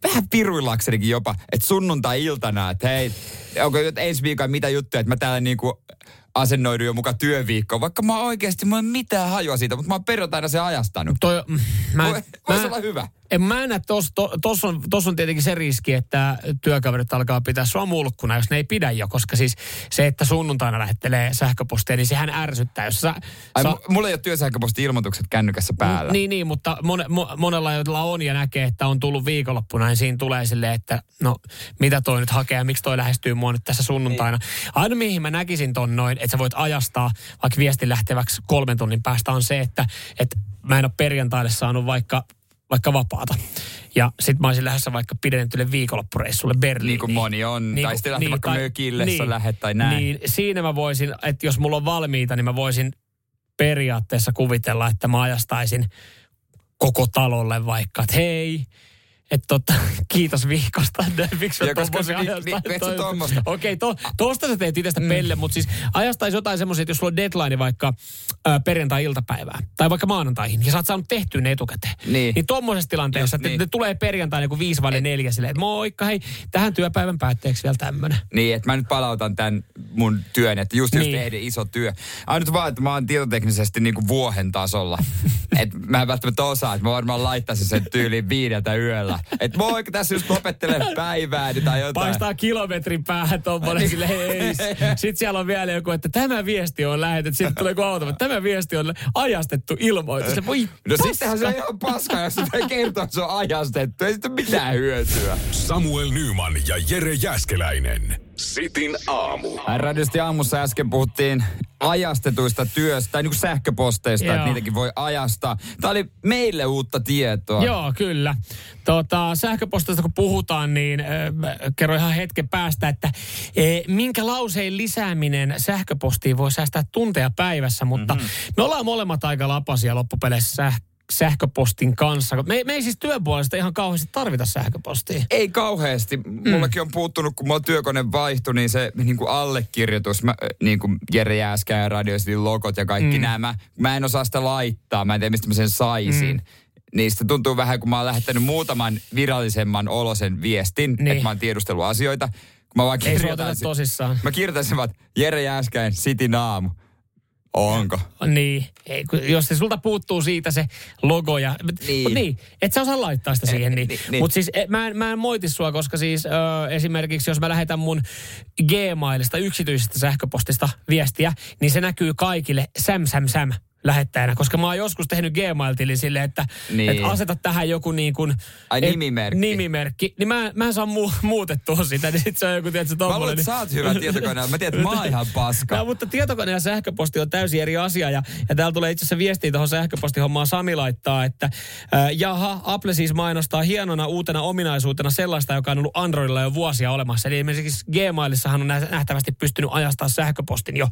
vähän piruillaksenikin jopa, että sunnuntai-iltana, että hei, onko ensi viikolla mitä juttuja, että mä täällä niinku asennoidun jo mukaan työviikkoon, vaikka mä oikeasti, mä en mitään hajua siitä, mutta mä oon perjantaina se ajastanut. Toi, mä, Voi, vois olla hyvä. En mä näe, tuossa to, tos on, tos on tietenkin se riski, että työkaverit alkaa pitää sua mulkkuna, jos ne ei pidä jo, koska siis se, että sunnuntaina lähettelee sähköpostia, niin sehän ärsyttää. Jos sä, Ai, sä, mu- mulla ei ole työsähköposti-ilmoitukset kännykässä päällä. Niin, niin, mutta mon, mo, monella, joilla on ja näkee, että on tullut viikonloppuna, niin siinä tulee silleen, että no, mitä toi nyt hakee ja miksi toi lähestyy mua nyt tässä sunnuntaina. Niin. Aina mihin mä näkisin ton noin, että sä voit ajastaa vaikka viestin lähteväksi kolmen tunnin päästä on se, että, että mä en ole perjantaille saanut vaikka vaikka vapaata. Ja sit mä olisin lähdössä vaikka pidennetylle viikonloppureissulle Berliiniin. Niin kuin moni on. tai sitten lähtee vaikka mökille, jos niin, lähet tai näin. Niin, siinä mä voisin, että jos mulla on valmiita, niin mä voisin periaatteessa kuvitella, että mä ajastaisin koko talolle vaikka, että hei, että tota, kiitos viikosta. Miksi mä tommosen Toi- tommosta. Okei, to, tosta sä teet itsestä mm. pelle, mutta siis ajastaisi jotain semmoisia, että jos sulla on deadline vaikka ä, perjantai-iltapäivään tai vaikka maanantaihin, ja sä oot saanut tehtyä ne etukäteen. Niin. Niin tommosessa tilanteessa, että niin. ne tulee perjantaina joku viisi vai neljä silleen, että moikka, hei, tähän työpäivän päätteeksi vielä tämmönen. Niin, että mä nyt palautan tämän mun työn, että just Niin. tehdä iso työ. Ainut vaan, että mä oon tietoteknisesti niin kuin vuohen tasolla. että mä en välttämättä osaa, että mä varmaan laittaisin sen tyyliin viideltä yöllä. Että moikka, tässä just lopettelen päivää tai jotain. Paistaa kilometrin päähän tommonen sille hei. Sitten siellä on vielä joku, että tämä viesti on lähetetty. Sitten tulee joku auto, että tämä viesti on ajastettu ilmoitus. Voi No paska. sittenhän se on ihan paska, jos sitä kertoo, että se on ajastettu. Ei sitten mitään hyötyä. Samuel Nyman ja Jere Jäskeläinen. Sitin aamu. Radiosti aamussa äsken puhuttiin ajastetuista työstä, tai niin kuin sähköposteista, Joo. että niitäkin voi ajastaa. Tämä oli meille uutta tietoa. Joo, kyllä. Tota, sähköpostista kun puhutaan, niin äh, kerro ihan hetken päästä, että äh, minkä lauseen lisääminen sähköpostiin voi säästää tunteja päivässä, mutta Mhm. mm-hmm. me ollaan molemmat aika lapasia loppupeleissä säh- sähköpostin kanssa. Me, me ei siis työn puolesta ihan kauheasti tarvita sähköpostia. Ei kauheasti. Mullakin on puuttunut, kun mulla työkone vaihtui, niin se niin kuin allekirjoitus, mä, niin kuin Jere Jääskää ja Radio Cityn logot ja kaikki mm. nämä, mä, en osaa sitä laittaa. Mä en tiedä, mistä mä sen saisin. Mm. Niistä tuntuu vähän, kun mä oon lähettänyt muutaman virallisemman olosen viestin, Niin. että mä oon tiedustellut asioita. Kun mä vaan Ei kirjoitan, oteta tosissaan. mä kirjoitan sen vaan, että Jere Jääskäin, City Naamu. Onko? Niin, ei, kun jos se sulta puuttuu siitä se logo ja... Niin. Mut niin et sä osaa laittaa sitä siihen. Niin. niin, niin. Mutta siis e, mä, en, mä en moiti sua, koska siis ö, esimerkiksi jos mä lähetän mun Gmailista yksityisestä sähköpostista viestiä, niin se näkyy kaikille säm säm säm lähettäjänä, koska mä oon joskus tehnyt Gmail-tilin silleen, että Niin. et aseta tähän joku niin kuin... Ai, nimimerkki. Nimimerkki. Niin mä, mä en saa mu, muutettua sitä, niin sit se on joku, tiedätkö, Mä tommonen. luulen, että sä oot hyvä tietokoneella. Mä tiedän, että mä oon ihan paska. No, mutta tietokone ja sähköposti on täysin eri asia. Ja, ja täällä tulee itse asiassa viestiä tuohon sähköpostihommaan. Sami laittaa, että äh, jaha, Apple siis mainostaa hienona uutena ominaisuutena sellaista, joka on ollut Androidilla jo vuosia olemassa. Eli esimerkiksi Gmailissahan on nä- nähtävästi pystynyt ajastaa sähköpostin jo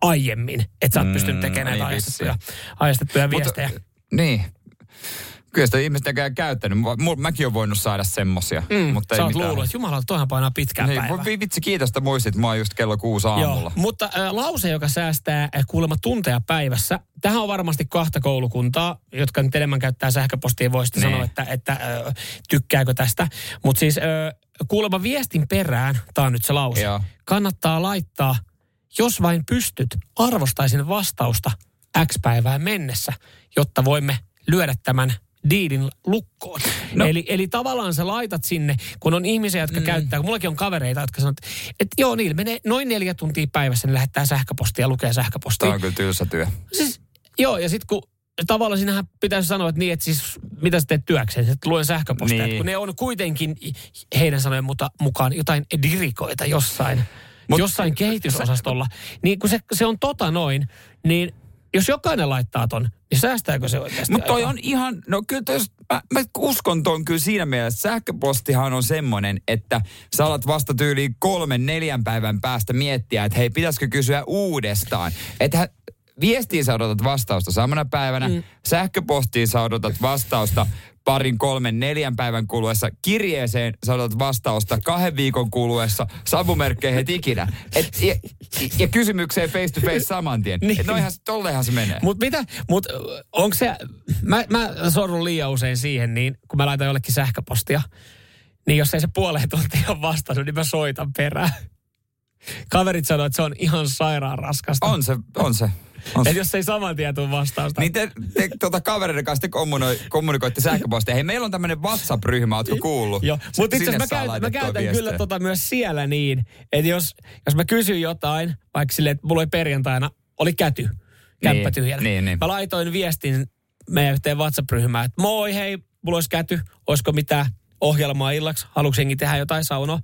aiemmin. Että sä oot Mm, pystynyt tekemään näitä niin ajastettuja, ajastettuja viestejä. Niin. Kyllä sitä ihmiset näkään käyttänyt. Mäkin olen voinut saada semmosia, mm, mutta Sä ei oot mitään. luullut, että jumala, toihan painaa pitkään Niin, päivää. vitsi, kiitos, että muistit. Mä oon just kello kuusi aamulla. Joo, mutta äh, lause, joka säästää äh, kuulemma tunteja päivässä. Tähän on varmasti kahta koulukuntaa, jotka nyt enemmän käyttää sähköpostia. Voisitte Niin. sanoa, että, että äh, tykkääkö tästä. Mutta siis äh, kuulemma viestin perään, tämä on nyt se lause, Joo. kannattaa laittaa, jos vain pystyt, arvostaisin vastausta X päivään mennessä, jotta voimme lyödä tämän diidin lukkoon. No. Eli, eli tavallaan sä laitat sinne, kun on ihmisiä, jotka mm. käyttää, kun mullakin on kavereita, jotka sanoo, että, että joo, niillä menee noin neljä tuntia päivässä, ne lähettää sähköpostia ja lukee sähköpostia. Tämä on kyllä tylsä työ. Siis, joo, ja sitten kun tavallaan sinähän pitäisi sanoa, että niin, että siis mitä sä teet työkseen, että luen sähköpostia, Niin. niin. kun ne on kuitenkin heidän sanojen mukaan jotain dirikoita jossain, Mut, jossain kehitysosastolla, niin kun se, se on tota noin, niin jos jokainen laittaa ton, niin säästääkö se oikeasti Mutta toi aikaa? on ihan, no kyllä toi, jos- mä, mä uskon ton kyllä siinä mielessä. Sähköpostihan on semmoinen, että sä alat vasta tyyliin kolmen, neljän päivän päästä miettiä, että hei, pitäisikö kysyä uudestaan. Että viestiin sä odotat vastausta samana päivänä, mm. sähköpostiin sä odotat vastausta parin, kolmen, neljän päivän kuluessa. Kirjeeseen sä odotat vastausta kahden viikon kuluessa, savumerkkeihin et ikinä. Et, ja, ja kysymykseen face to face saman tien. Niin. Noihan, tollehan se menee. Mutta mitä, mut onko se, mä, mä sorrun liian usein siihen, niin kun mä laitan jollekin sähköpostia, niin jos ei se puoleen tuntia ole vastannut, niin mä soitan perään. Kaverit sanoo, että se on ihan sairaan raskasta. On se, on se. Että jos ei saman tien tule vastausta. Niin te, te tuota kavereiden kanssa te kommunoi, kommunikoitte sähköpostia. Hei, meillä on tämmöinen WhatsApp-ryhmä, ootko kuullut? Joo, mutta itse asiassa mä käytän, mä käytän viestejä. kyllä tota myös siellä niin, että jos, jos mä kysyn jotain, vaikka silleen, että mulla oli perjantaina, oli käty, kämppä Niin, tyhjänä. niin, niin. Mä laitoin viestin meidän yhteen WhatsApp-ryhmään, että moi hei, mulla olisi käty, olisiko mitään ohjelmaa illaksi, haluatko jengi tehdä jotain saunoa?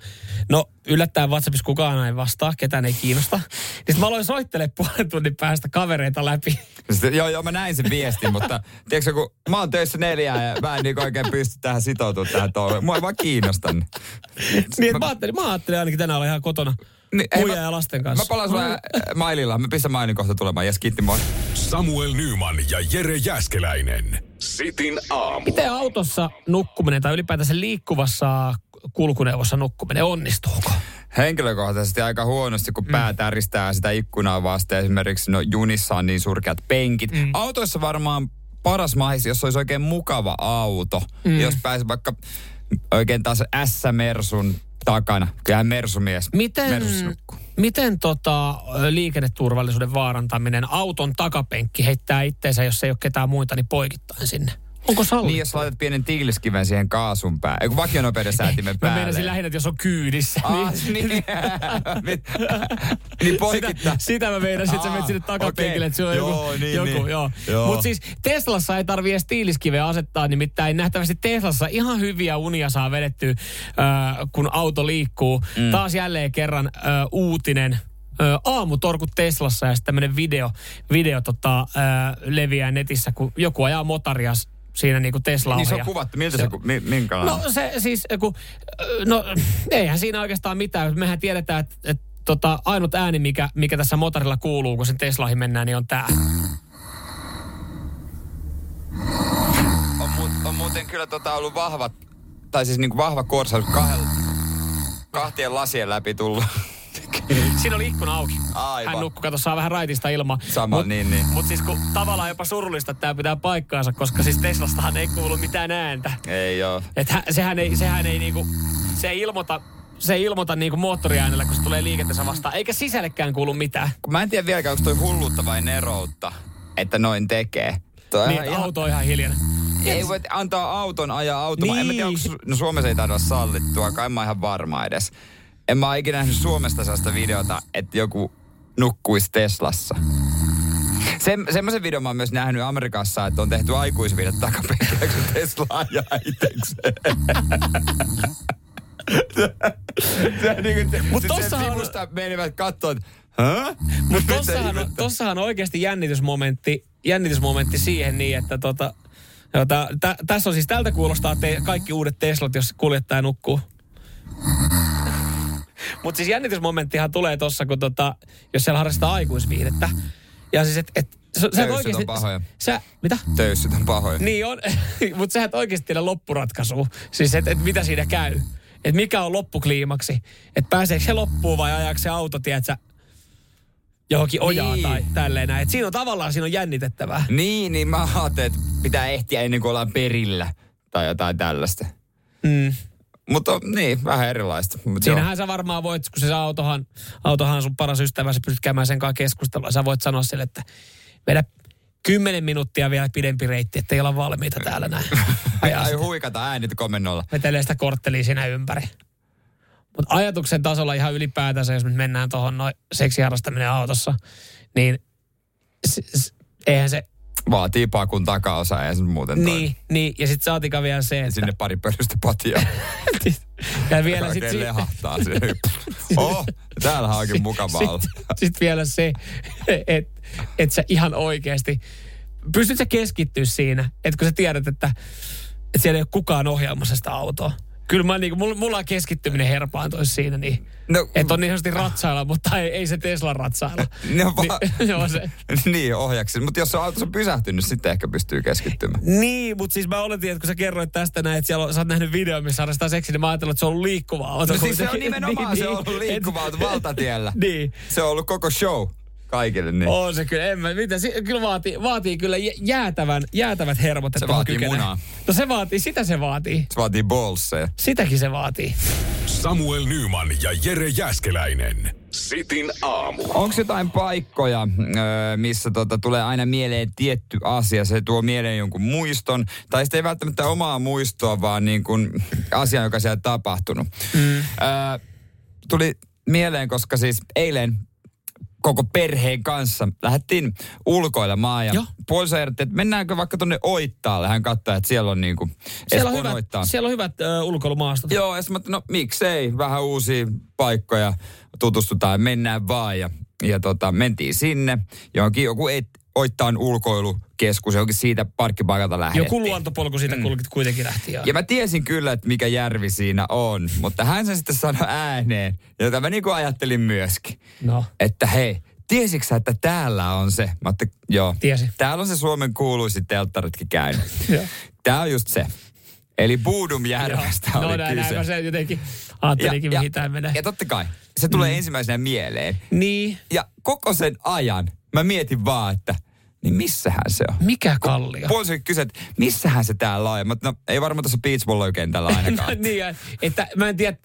No yllättäen WhatsAppissa kukaan ei vastaa, ketään ei kiinnosta. Niin mä aloin soittelemaan puolen tunnin päästä kavereita läpi. Sitten, joo, joo, mä näin sen viestin, mutta tiedätkö, kun mä oon töissä neljää ja mä en niin oikein pysty tähän sitoutumaan tähän touhuun. Mua ei vaan kiinnosta. Niin, että mä, ajattelin, mä ajattelin ainakin tänään olla ihan kotona Niin, mä- ja lasten kanssa. Mä palaan sulle äh, maililla. Mä pistän mailin kohta tulemaan. Jes, kiitti moi. Samuel Nyman ja Jere Jäskeläinen. Sitin aamu. Miten autossa nukkuminen tai ylipäätänsä liikkuvassa kulkuneuvossa nukkuminen, onnistuuko? Henkilökohtaisesti aika huonosti, kun pää täristää sitä ikkunaa vasten. Esimerkiksi no, junissa on niin surkeat penkit. Mm. Autoissa varmaan paras mahis, jos olisi oikein mukava auto. Mm. Jos pääsi vaikka oikein taas S-Mersun takana. Kyllähän Mersumies. Miten, nukkuu. miten tota, liikenneturvallisuuden vaarantaminen, auton takapenkki heittää itteensä, jos ei ole ketään muita, niin poikittain sinne? Onko sallittu? Niin, jos laitat pienen tiiliskiven siihen kaasun päälle. Eikö vakionopeuden säätimen Mä päälle. meinasin lähinnä, että jos on kyydissä. Ah, niin. niin. niin poikittaa. Sitä, sitä mä meinasin, että sä menet sinne takapenkille, okei. että sulla on joku. Joo, niin, joku niin. joo. Joo. Mutta siis Teslassa ei tarvii edes tiiliskiveä asettaa, nimittäin nähtävästi Teslassa ihan hyviä unia saa vedettyä, äh, kun auto liikkuu. Mm. Taas jälleen kerran äh, uutinen. Aamutorkut Teslassa ja sitten tämmöinen video, video tota, ö, leviää netissä, kun joku ajaa motorias siinä niinku Tesla Niin se on kuvattu. Miltä se, mi- minkälainen? No se siis, kun, no eihän siinä oikeastaan mitään. Mehän tiedetään, että, että tota, ainut ääni, mikä, mikä tässä motorilla kuuluu, kun sen Teslahin mennään, niin on tämä. on, mu- on muuten kyllä tota ollut vahva, tai siis niinku vahva korsaus kahdella, kahtien lasien läpi tullut. Siinä oli ikkuna auki. Aivan. Hän nukkui, kato, saa vähän raitista ilmaa. Sama, niin, niin. Mutta siis kun tavallaan jopa surullista, että tämä pitää paikkaansa, koska siis Teslastahan ei kuulu mitään ääntä. Ei oo. Että hä- sehän ei, sehän ei niinku, se ei ilmoita, se ei ilmoita niinku moottoriäänellä, kun se tulee liikenteessä vastaan. Eikä sisällekään kuulu mitään. Mä en tiedä vieläkään, onko toi hulluutta vai neroutta, että noin tekee. Toi Niin, ihan- auto on ihan hiljainen. Ei voi antaa auton ajaa automaan. En mä tiedä, Niin. onko, no Suomessa ei taida sallittua, kai mä oon ihan varma edes. En mä ikinä nähnyt Suomesta sellaista videota, että joku nukkuisi Teslassa. Se, semmoisen videon mä oon myös nähnyt Amerikassa, että on tehty aikuisvideot takapenkillä, kun Tesla ajaa itsekseen. Se niinku, Mut sit tossahan sivusta menivät Hä? Mutta tossahan, tossahan on oikeasti jännitysmomentti, jännitysmomentti siihen niin, että tota, joo, tä, tä, tässä on siis, tältä kuulostaa te, kaikki uudet Teslat, jos kuljettaja nukkuu. Mutta siis jännitysmomenttihan tulee tossa, kun tota, jos siellä harrastaa aikuisviihdettä. Ja siis, että et, sä, sä et on oikeasti... pahoja. Sä, mitä? Töyssyt on pahoja. Niin on, mutta sä et oikeasti tiedä loppuratkaisua. Siis, että et mitä siinä käy. Että mikä on loppukliimaksi. Että pääseekö se loppuun vai ajaako se auto, tiedätkö, johonkin ojaan Niin. tai tälleen näin. Et siinä on tavallaan siinä on jännitettävää. Niin, niin mä ajattelin, että pitää ehtiä ennen kuin ollaan perillä. Tai jotain tällaista. Mm. Mutta niin, vähän erilaista. Mut joo. Siinähän sä varmaan voit, kun se autohan, autohan on sun paras ystävä, sä pystyt käymään sen kanssa keskustelua. Sä voit sanoa sille, että vedä kymmenen minuuttia vielä pidempi reitti, ettei olla valmiita täällä näin. Ajaa Ai huikata äänit komennolla. vetelee sitä korttelia siinä ympäri. Mutta ajatuksen tasolla ihan ylipäätänsä, jos nyt mennään tuohon noin seksiharrastaminen autossa, niin s- s- eihän se, Vaatii pakun takaosa ja sen muuten toimi. niin, niin, ja sitten saatika vielä se, että... sinne pari pölystä patia. ja vielä sitten... lehahtaa se. Oh, täällähän onkin mukavaa. Sitten sit vielä se, että et sä ihan oikeasti... Pystyt sä keskittyä siinä, että kun sä tiedät, että, että siellä ei ole kukaan ohjaamassa sitä autoa. Kyllä mä niinku, mulla, mulla on keskittyminen herpaantuisi siinä niin. No, Että on niin sanotusti ratsailla, mutta ei, ei se Tesla ratsailla. Ne on va- niin, se on se. niin, ohjaksi. Mutta jos se auto on pysähtynyt, sitten ehkä pystyy keskittymään. Niin, mutta siis mä oletin, että kun sä kerroit tästä näin, että siellä on, sä oot nähnyt video, missä harrastaa seksiä, niin mä ajattelin, että se on ollut liikkuva auto. No siis se on kuitenkin. nimenomaan, se on ollut liikkuva auto valtatiellä. Niin. Se on ollut koko show kaikille. Niin. On se kyllä, en mä, mitä, si- kyllä vaatii, vaatii kyllä jä- jäätävän, jäätävät hermot, että Se vaatii kykenee. munaa. No se vaatii, sitä se vaatii. Se vaatii ballseja. Sitäkin se vaatii. Samuel Nyman ja Jere Jäskeläinen. Sitin aamu. Onko jotain paikkoja, ö, missä tota, tulee aina mieleen tietty asia? Se tuo mieleen jonkun muiston, tai sitten ei välttämättä omaa muistoa, vaan niin kuin asia, joka siellä tapahtunut. Mm. Ö, tuli mieleen, koska siis eilen koko perheen kanssa lähdettiin ulkoilemaan ja puoliso ehdotti, että mennäänkö vaikka tonne Oittaalle. Hän katsoi, että siellä on niinku Siellä on hyvät, Oittaa. siellä on hyvät ö, ulkoilumaastot. Joo, ja sitten no miksei, vähän uusia paikkoja, tutustutaan, mennään vaan. Ja, ja tota, mentiin sinne, johonkin joku et, Oittaan ulkoilukeskus, johonkin siitä parkkipaikalta lähdettiin. Joku luontopolku siitä mm. kuitenkin lähti. Joo. Ja mä tiesin kyllä, että mikä järvi siinä on, mutta hän sen sitten sanoi ääneen, jota mä niinku ajattelin myöskin. No. Että hei, tiesitkö sä, että täällä on se? Mä ajattelin, joo. Tiesin. Täällä on se Suomen kuuluisin telttaritkin käynyt. Joo. Tää on just se. Eli Buudumjärvestä no oli näin, näin kyse. mä sen jotenkin ajattelinkin, mihin tämä menee. ja totta kai, se tulee mm. ensimmäisenä mieleen. Niin, Ja koko sen ajan mä mietin vaan, että niin missähän se on? mikä kallio? Puoliso kysyi, että missähän se täällä on? Ja Mä, no, ei varmaan tässä beachvolley-kentällä ainakaan. No, niin, että mä en tiedä,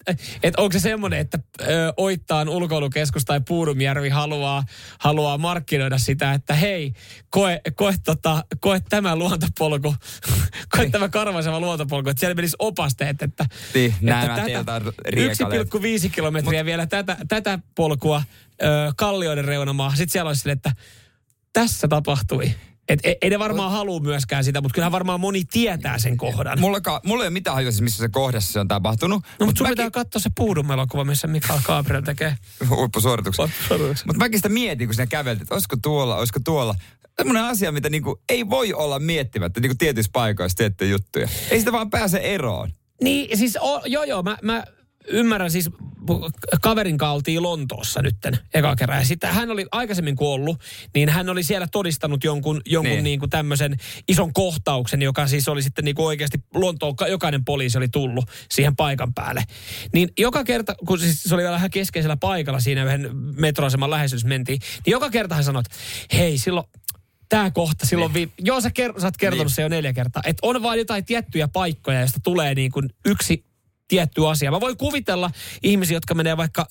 että onko se semmoinen, että ö, Oittaan ulkoilukeskus tai Puudumjärvi haluaa, haluaa markkinoida sitä, että hei, koe, koe, tota, koe tämä luontopolku, koe tämä karvaiseva luontopolku, että siellä menisi opasteet, että, Niin, että riekaleet. 1,5 kilometriä vielä tätä, tätä polkua ö, kallioiden reunamaa. Sitten siellä olisi sille, että tässä tapahtui. Et ei, ei ne varmaan halua myöskään sitä, mutta kyllähän varmaan moni tietää sen kohdan. Mulla, mulla ei ole mitään hajua, siis missä se kohdassa se on tapahtunut. No, mutta sun mäkin- pitää katsoa se Puudum elokuva, missä Mikael Gabriel tekee. huippusuorituksen. Mutta mäkin sitä mietin, kun sinä käveltiin, että olisiko tuolla, olisiko tuolla. Semmoinen asia, mitä niinku ei voi olla miettimättä niinku tietyissä paikoissa tiettyjä juttuja. Ei sitä vaan pääse eroon. Niin, siis o, joo joo, mä, mä ymmärrän siis, kaverin kanssa oltiin Lontoossa nytten eka kerran. Ja sitten hän oli aikaisemmin kun ollut, niin hän oli siellä todistanut jonkun, jonkun Niin. niin. Kuin tämmöisen ison kohtauksen, joka siis oli sitten niin kuin oikeasti Lontoon, jokainen poliisi oli tullut siihen paikan päälle. Niin joka kerta, kun siis se oli vielä vähän keskeisellä paikalla siinä yhden metroaseman läheisyydessä mentiin, niin joka kerta hän sanoi, että hei silloin, Tämä kohta silloin, niin. vi- joo sä, ker- sä oot kertonut niin. se jo neljä kertaa, että on vain jotain tiettyjä paikkoja, joista tulee niin kuin yksi tietty asia. Mä voin kuvitella ihmisiä, jotka menee vaikka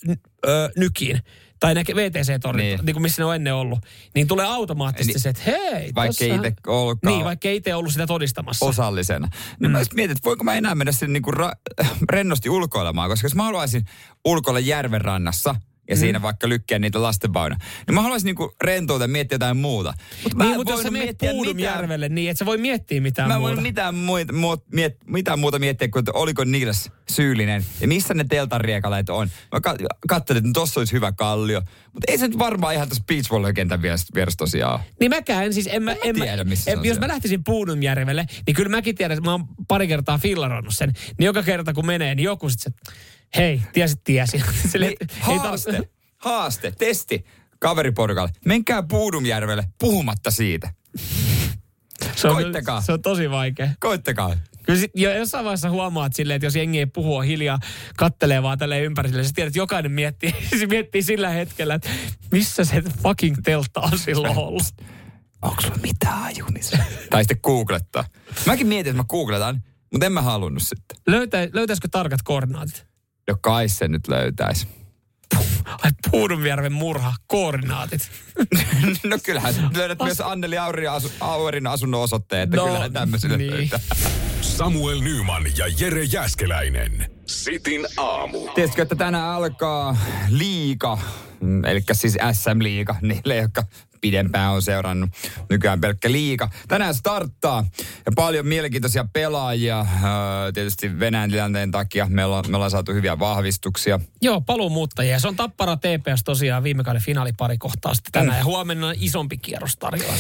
ö, nykiin tai näkee VTC-tornit, Niin. niin. niin kuin missä ne on ennen ollut, niin tulee automaattisesti Niin. se, että hei, Vaikka itse ollutkaan Niin, vaikka itse ollut sitä todistamassa. osallisena. Niin mä just mietin, että voinko mä enää mennä sinne niinku ra- rennosti ulkoilemaan, koska jos mä haluaisin ulkoilla järven rannassa, ja siinä vaikka lykkää niitä lastenvaunuja. Niin mä haluaisin niinku rentoutua ja miettiä jotain muuta. Mutta niin, mutta jos sä menet Puudumjärvelle, niin et sä voi miettiä mitään Mä muuta. voi mitään, muita, muut, miet, mitään muuta miettiä kuin, että oliko Niilas syyllinen ja missä ne teltariekaleet on. Mä ka- katselin, että tossa olisi hyvä kallio. Mutta ei se nyt varmaan ihan tässä beachvolley-kentän vieressä, vieressä tosiaan. Niin mäkään en siis, en mä, en tiedä, missä en, jos mä lähtisin Puudumjärvelle, niin kyllä mäkin tiedän, että mä oon pari kertaa fillarannut sen. Niin joka kerta kun menee, niin joku sit se, hei, tiesit tiesi. Että ei haaste, haaste, testi kaveriporukalle. Menkää Puudumjärvelle puhumatta siitä. se on, koittakaa. Se on tosi vaikea. Koittakaa. Kyllä sit, jo jossain vaiheessa huomaat silleen, että jos jengi ei puhu on hiljaa, kattelee vaan tälleen ympärille, sä tiedät, että jokainen miettii, se miettii sillä hetkellä, että missä se fucking teltta on silloin ollut. Onko sulla mitään ajumista? tai sitten googlettaa. Mäkin mietin, että mä googletan, mutta en mä halunnut sitten. Löytä, löytäisikö tarkat koordinaatit? Jo kai se nyt löytäisi. Ai Puudumjärven murha, koordinaatit. no kyllähän sä löydät myös Anneli Aurin, asu, Aurin asunnon osoitteen, että no, No, kyllähän tämmöiselle niin. löytää. Samuel Nyman ja Jere Jäskeläinen. Sitin aamu. Tiesitkö, että tänään alkaa liiga, eli siis SM-liiga, niille, jotka pidempään on seurannut nykyään pelkkä liiga. Tänään starttaa ja paljon mielenkiintoisia pelaajia. Öö, Tietysti Venäjän tilanteen takia me ollaan, me ollaan saatu hyviä vahvistuksia. Joo, paluumuuttajia. Se on Tappara TPS tosiaan viime kauden finaalipari kohtaa sitten tänään. Ja huomenna on isompi kierros tarjolla.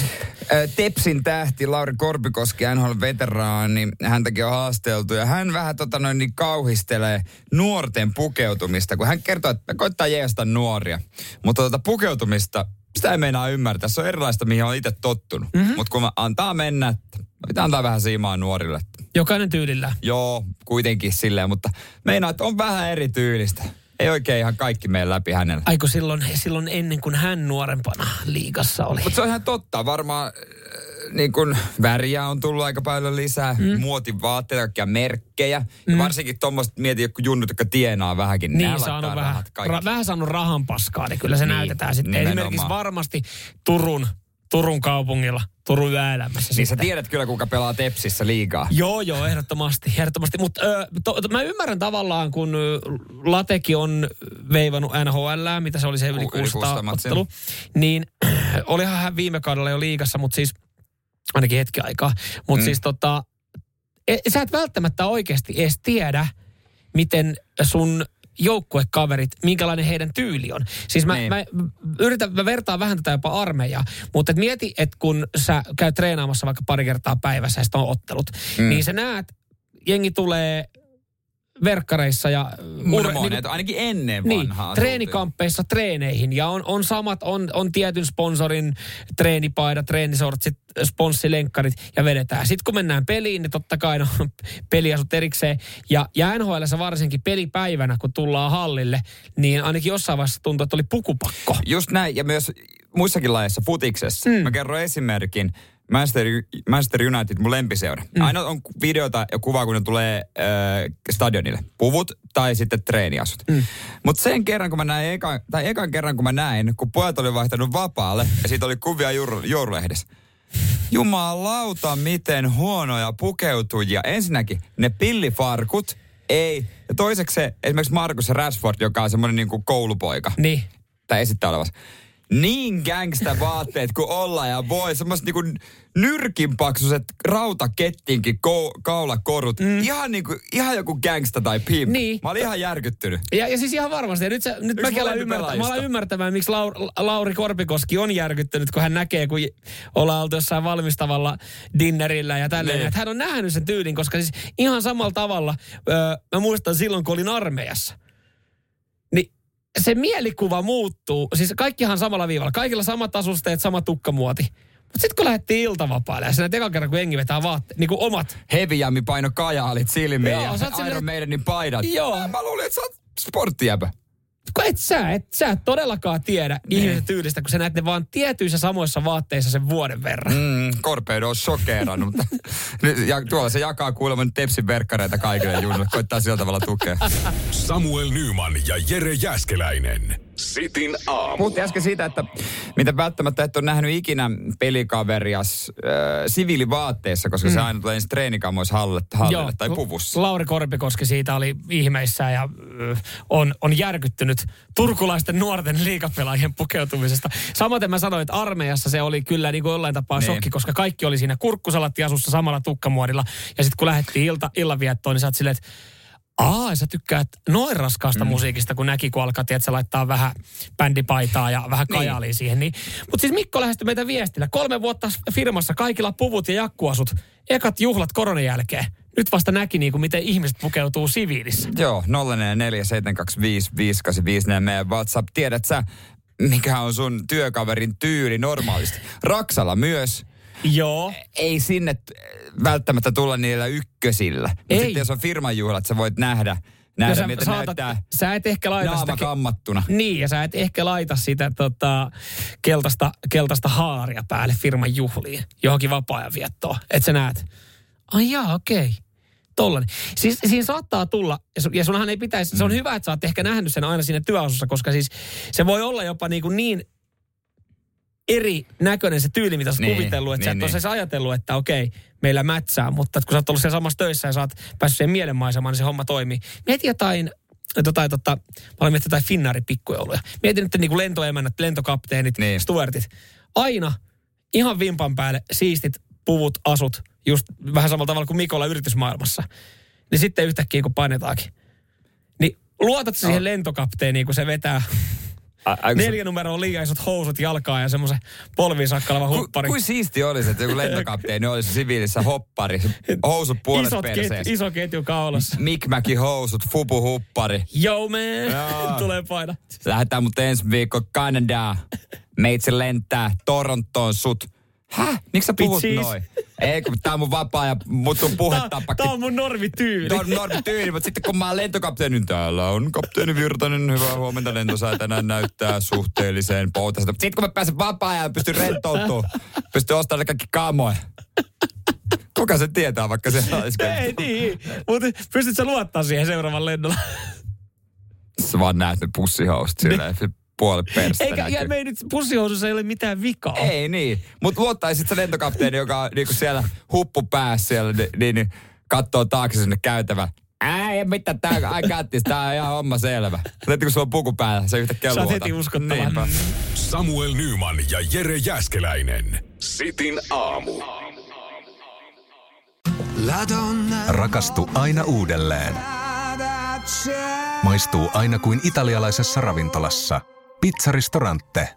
Ö, Tepsin tähti Lauri Korpikoski, NHL-veteraani, häntäkin on haasteltu ja hän vähän tota noin, niin kauhistelee nuorten pukeutumista, kun hän kertoo, että koittaa jeesta nuoria, mutta tota pukeutumista, sitä ei meinaa ymmärtää. Se on erilaista, mihin on itse tottunut. Mhm. Mm-hmm. Mutta kun mä antaa mennä, että pitää antaa vähän siimaa nuorille. Jokainen tyylillä. Joo, kuitenkin silleen, mutta meinaa, että on vähän eri tyylistä. Ei oikein ihan kaikki mene läpi hänellä. Aiko silloin, silloin ennen kuin hän nuorempana liigassa oli. Mutta se on ihan totta. Varmaan äh, niin kun, väriä on tullut aika paljon lisää, mm. muotivaatteita, kaikkia merkkejä. Mm. Ja varsinkin tuommoiset, mieti joku junnut, jotka tienaa vähänkin. Niin, saanut vähän, ra, vähän saanut rahan paskaa, niin kyllä se Niin, näytetään sitten. nimenomaan. Esimerkiksi varmasti Turun, Turun kaupungilla, Turun yöelämässä. Niin sä sitten. tiedät kyllä, kuka pelaa Tepsissä liigaa. Joo, joo, ehdottomasti. ehdottomasti. Mutta mä ymmärrän tavallaan, kun Lateki on veivannut NHL, mitä se oli se yli Yli 600 600 matsia. ottelu, niin olihan hän viime kaudella jo liigassa, mutta siis ainakin hetki aikaa. Mutta Mm. siis tota, e, sä et välttämättä oikeasti edes tiedä, miten sun joukkuekaverit, minkälainen heidän tyyli on. Siis mä, Niin. mä yritän, mä vertaan vähän tätä jopa armeijaa, mutta et mieti, että kun sä käyt treenaamassa vaikka pari kertaa päivässä ja sitten on ottelut, Mm. niin sä näet, jengi tulee verkkareissa ja Ur, ur- monet, ainakin ennen niin, vanhaa. treenikamppeissa treeneihin ja on, on samat, on, on tietyn sponsorin treenipaida, treenisortsit, sponssilenkkarit ja vedetään. Sitten kun mennään peliin, niin totta kai no, peliasut erikseen. Ja, ja NHL varsinkin pelipäivänä, kun tullaan hallille, niin ainakin jossain vaiheessa tuntuu, että oli pukupakko. Just näin, ja myös muissakin lajeissa, futiksessa. Mm. Mä kerron esimerkin. Manchester, Manchester United, mun lempiseura. Mm. Aina on videota ja kuvaa, kun ne tulee äh, stadionille. Puvut tai sitten treeniasut. Mm. Mutta sen kerran, kun mä näin, eka, tai ekan kerran, kun mä näin, kun pojat oli vaihtanut vapaalle, ja siitä oli kuvia joulu- joululehdessä. Jumalauta, miten huonoja pukeutujia. Ensinnäkin ne pillifarkut, ei. Ja toiseksi se, esimerkiksi Markus Rashford, joka on semmoinen niin koulupoika Niin. tai esittää olevassa. Niin gangsta vaatteet kuin olla ja voi. Semmoiset niinku nyrkinpaksuiset rautakettinkin ko- kaulakorut. Mm. Ihan, niinku, ihan joku gangsta tai pimp. Niin. Mä olin ihan järkyttynyt. Ja, ja siis ihan varmasti. Ja nyt, sä, nyt mäkin alan ymmärtämään, mä alan ymmärtämään, miksi Laur, Lauri Korpikoski on järkyttynyt, kun hän näkee, kun ollaan oltu jossain valmistavalla dinnerillä ja tälleen. Niin. Että hän on nähnyt sen tyylin, koska siis ihan samalla tavalla, öö, mä muistan silloin, kun olin armeijassa. Se mielikuva muuttuu. Siis kaikkihan samalla viivalla. Kaikilla samat asusteet, sama tukkamuoti. Mutta sitten kun lähdettiin iltavapaalle ja sä näet ekan kerran, kun jengi vetää vaatteet, niin kuin omat. Heviämmi paino kajaalit silmiin Joo, ja Iron silleen- Maidenin paidat. Joo. Mä, mä luulin, että sä oot sporttijäpä. Kun et sä, et sä et todellakaan tiedä Niin. ihmisen tyylistä, kun sä näet ne vaan tietyissä samoissa vaatteissa sen vuoden verran. Mm, Korpeido on nyt, ja tuolla se jakaa kuulemma nyt Tepsin verkkareita kaikille junnuille. Koittaa sillä tavalla tukea. Samuel Nyman ja Jere Jäskeläinen. Sitin aamu. Puhuttiin äsken siitä, että mitä välttämättä et ole nähnyt ikinä pelikaverias äh, siviilivaatteessa, koska mm. se aina tulee ensin treenikamoissa halle, hallelle tai puvussa. Lauri Korpikoski siitä oli ihmeissään ja ö, on, on järkyttynyt turkulaisten nuorten liikapelaajien pukeutumisesta. Samaten mä sanoin, että armeijassa se oli kyllä niin kuin jollain tapaa Niin. shokki, koska kaikki oli siinä kurkkusalattiasussa samalla tukkamuodilla. Ja sitten kun lähdettiin ilta, illanviettoon, niin sä oot silleen, että Aa, sä tykkäät noin raskaasta mm. musiikista, kun näki, kun alkaa, että laittaa vähän bändipaitaa ja vähän Niin. kajalia siihen. Niin. Mutta siis Mikko lähestyi meitä viestillä. Kolme vuotta firmassa, kaikilla puvut ja jakkuasut. Ekat juhlat koronan jälkeen. Nyt vasta näki, niin kuin, miten ihmiset pukeutuu siviilissä. Joo, 0447255854 meidän WhatsApp. Tiedät sä, mikä on sun työkaverin tyyli normaalisti? Raksalla myös. Joo. Ei sinne välttämättä tulla niillä ykkösillä. Mutta Ei. sitten jos on firman juhlat, sä voit nähdä, nähdä sä miltä saatat- näyttää sä et ehkä laita naama sitä kammattuna. Niin, ja sä et ehkä laita sitä tota, keltaista, keltaista haaria päälle firman juhliin, johonkin vapaa-ajan viettoon. Että sä näet, ai jaa, okei. Tollanen. Siis siinä saattaa tulla, ja, sun, ja sunhan ei pitäisi, se on hyvä, että sä oot ehkä nähnyt sen aina siinä työasussa, koska siis se voi olla jopa niin, kuin niin eri näköinen se tyyli, mitä sä Niin, kuvitellut, että sä niin, et ole niin. edes ajatellut, että okei, meillä mätsää, mutta kun sä oot ollut siellä samassa töissä ja sä oot päässyt siihen mielenmaisemaan, niin se homma toimii. Mieti jotain, jotain tota, mä olen miettinyt jotain Finnaarin pikkujouluja. Mietin nyt niin kuin lentoemännät, lentokapteenit, Niin. stuartit. Aina ihan vimpan päälle siistit puvut, asut, just vähän samalla tavalla kuin Mikolla yritysmaailmassa. Niin sitten yhtäkkiä kun painetaankin. Niin luotat sä siihen lentokapteeniin, kun se vetää Neljä numeroa liian isot housut jalkaan ja semmoisen polviin sakkalava Ku, huppari. kuin siisti olisi, että joku lentokapteeni olisi siviilissä hoppari, housut puolet Isot ket, perseessä. iso ketju kaulassa. Mikmäki housut, fupu huppari. Yo man, Joo. tulee paina. Lähdetään mut ensi viikko Kanadaan. Meitsi lentää Torontoon sut. Häh? Miksi sä puhut Bitches. noin? Ei, kun tää on mun vapaa ja mut on puhetapakki. Tää on mun normityyli. Tää on normityyli, mutta sitten kun mä oon lentokapteeni, niin täällä on kapteeni Virtanen, hyvää huomenta lentosää tänään näyttää suhteelliseen poutasesta. Sitten kun mä pääsen vapaa ja pystyn rentoutumaan, pystyn ostamaan kaikki kamoja. Kuka se tietää, vaikka se olisi Ei niin, mutta pystytkö luottaa siihen seuraavan lennolla? Sä vaan näet ne pussihousut silleen, puoli perstä Eikä, ja me ei nyt pussihousussa ei ole mitään vikaa. Ei niin, mutta luottaisit sä lentokapteeni, joka on niinku siellä huppu päässä siellä, niin, niin, niin katsoo taakse sinne käytävä. Ää, ei mitään, tää I got this, tää on ihan homma selvä. Sitten kun sulla on puku päällä, se yhtäkkiä Sä oot luota. heti uskottava. Niinpä. Samuel Nyman ja Jere Jäskeläinen. Sitin aamu. Rakastu aina uudelleen. Maistuu aina kuin italialaisessa ravintolassa. Pizzaristorante.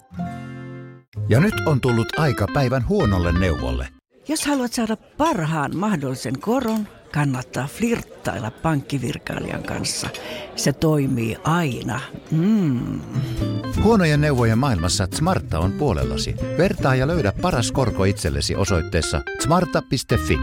Ja nyt on tullut aika päivän huonolle neuvolle. Jos haluat saada parhaan mahdollisen koron, kannattaa flirttailla pankkivirkailijan kanssa. Se toimii aina. Mm. Huonojen neuvojen maailmassa Smarta on puolellasi. Vertaa ja löydä paras korko itsellesi osoitteessa smarta.fi.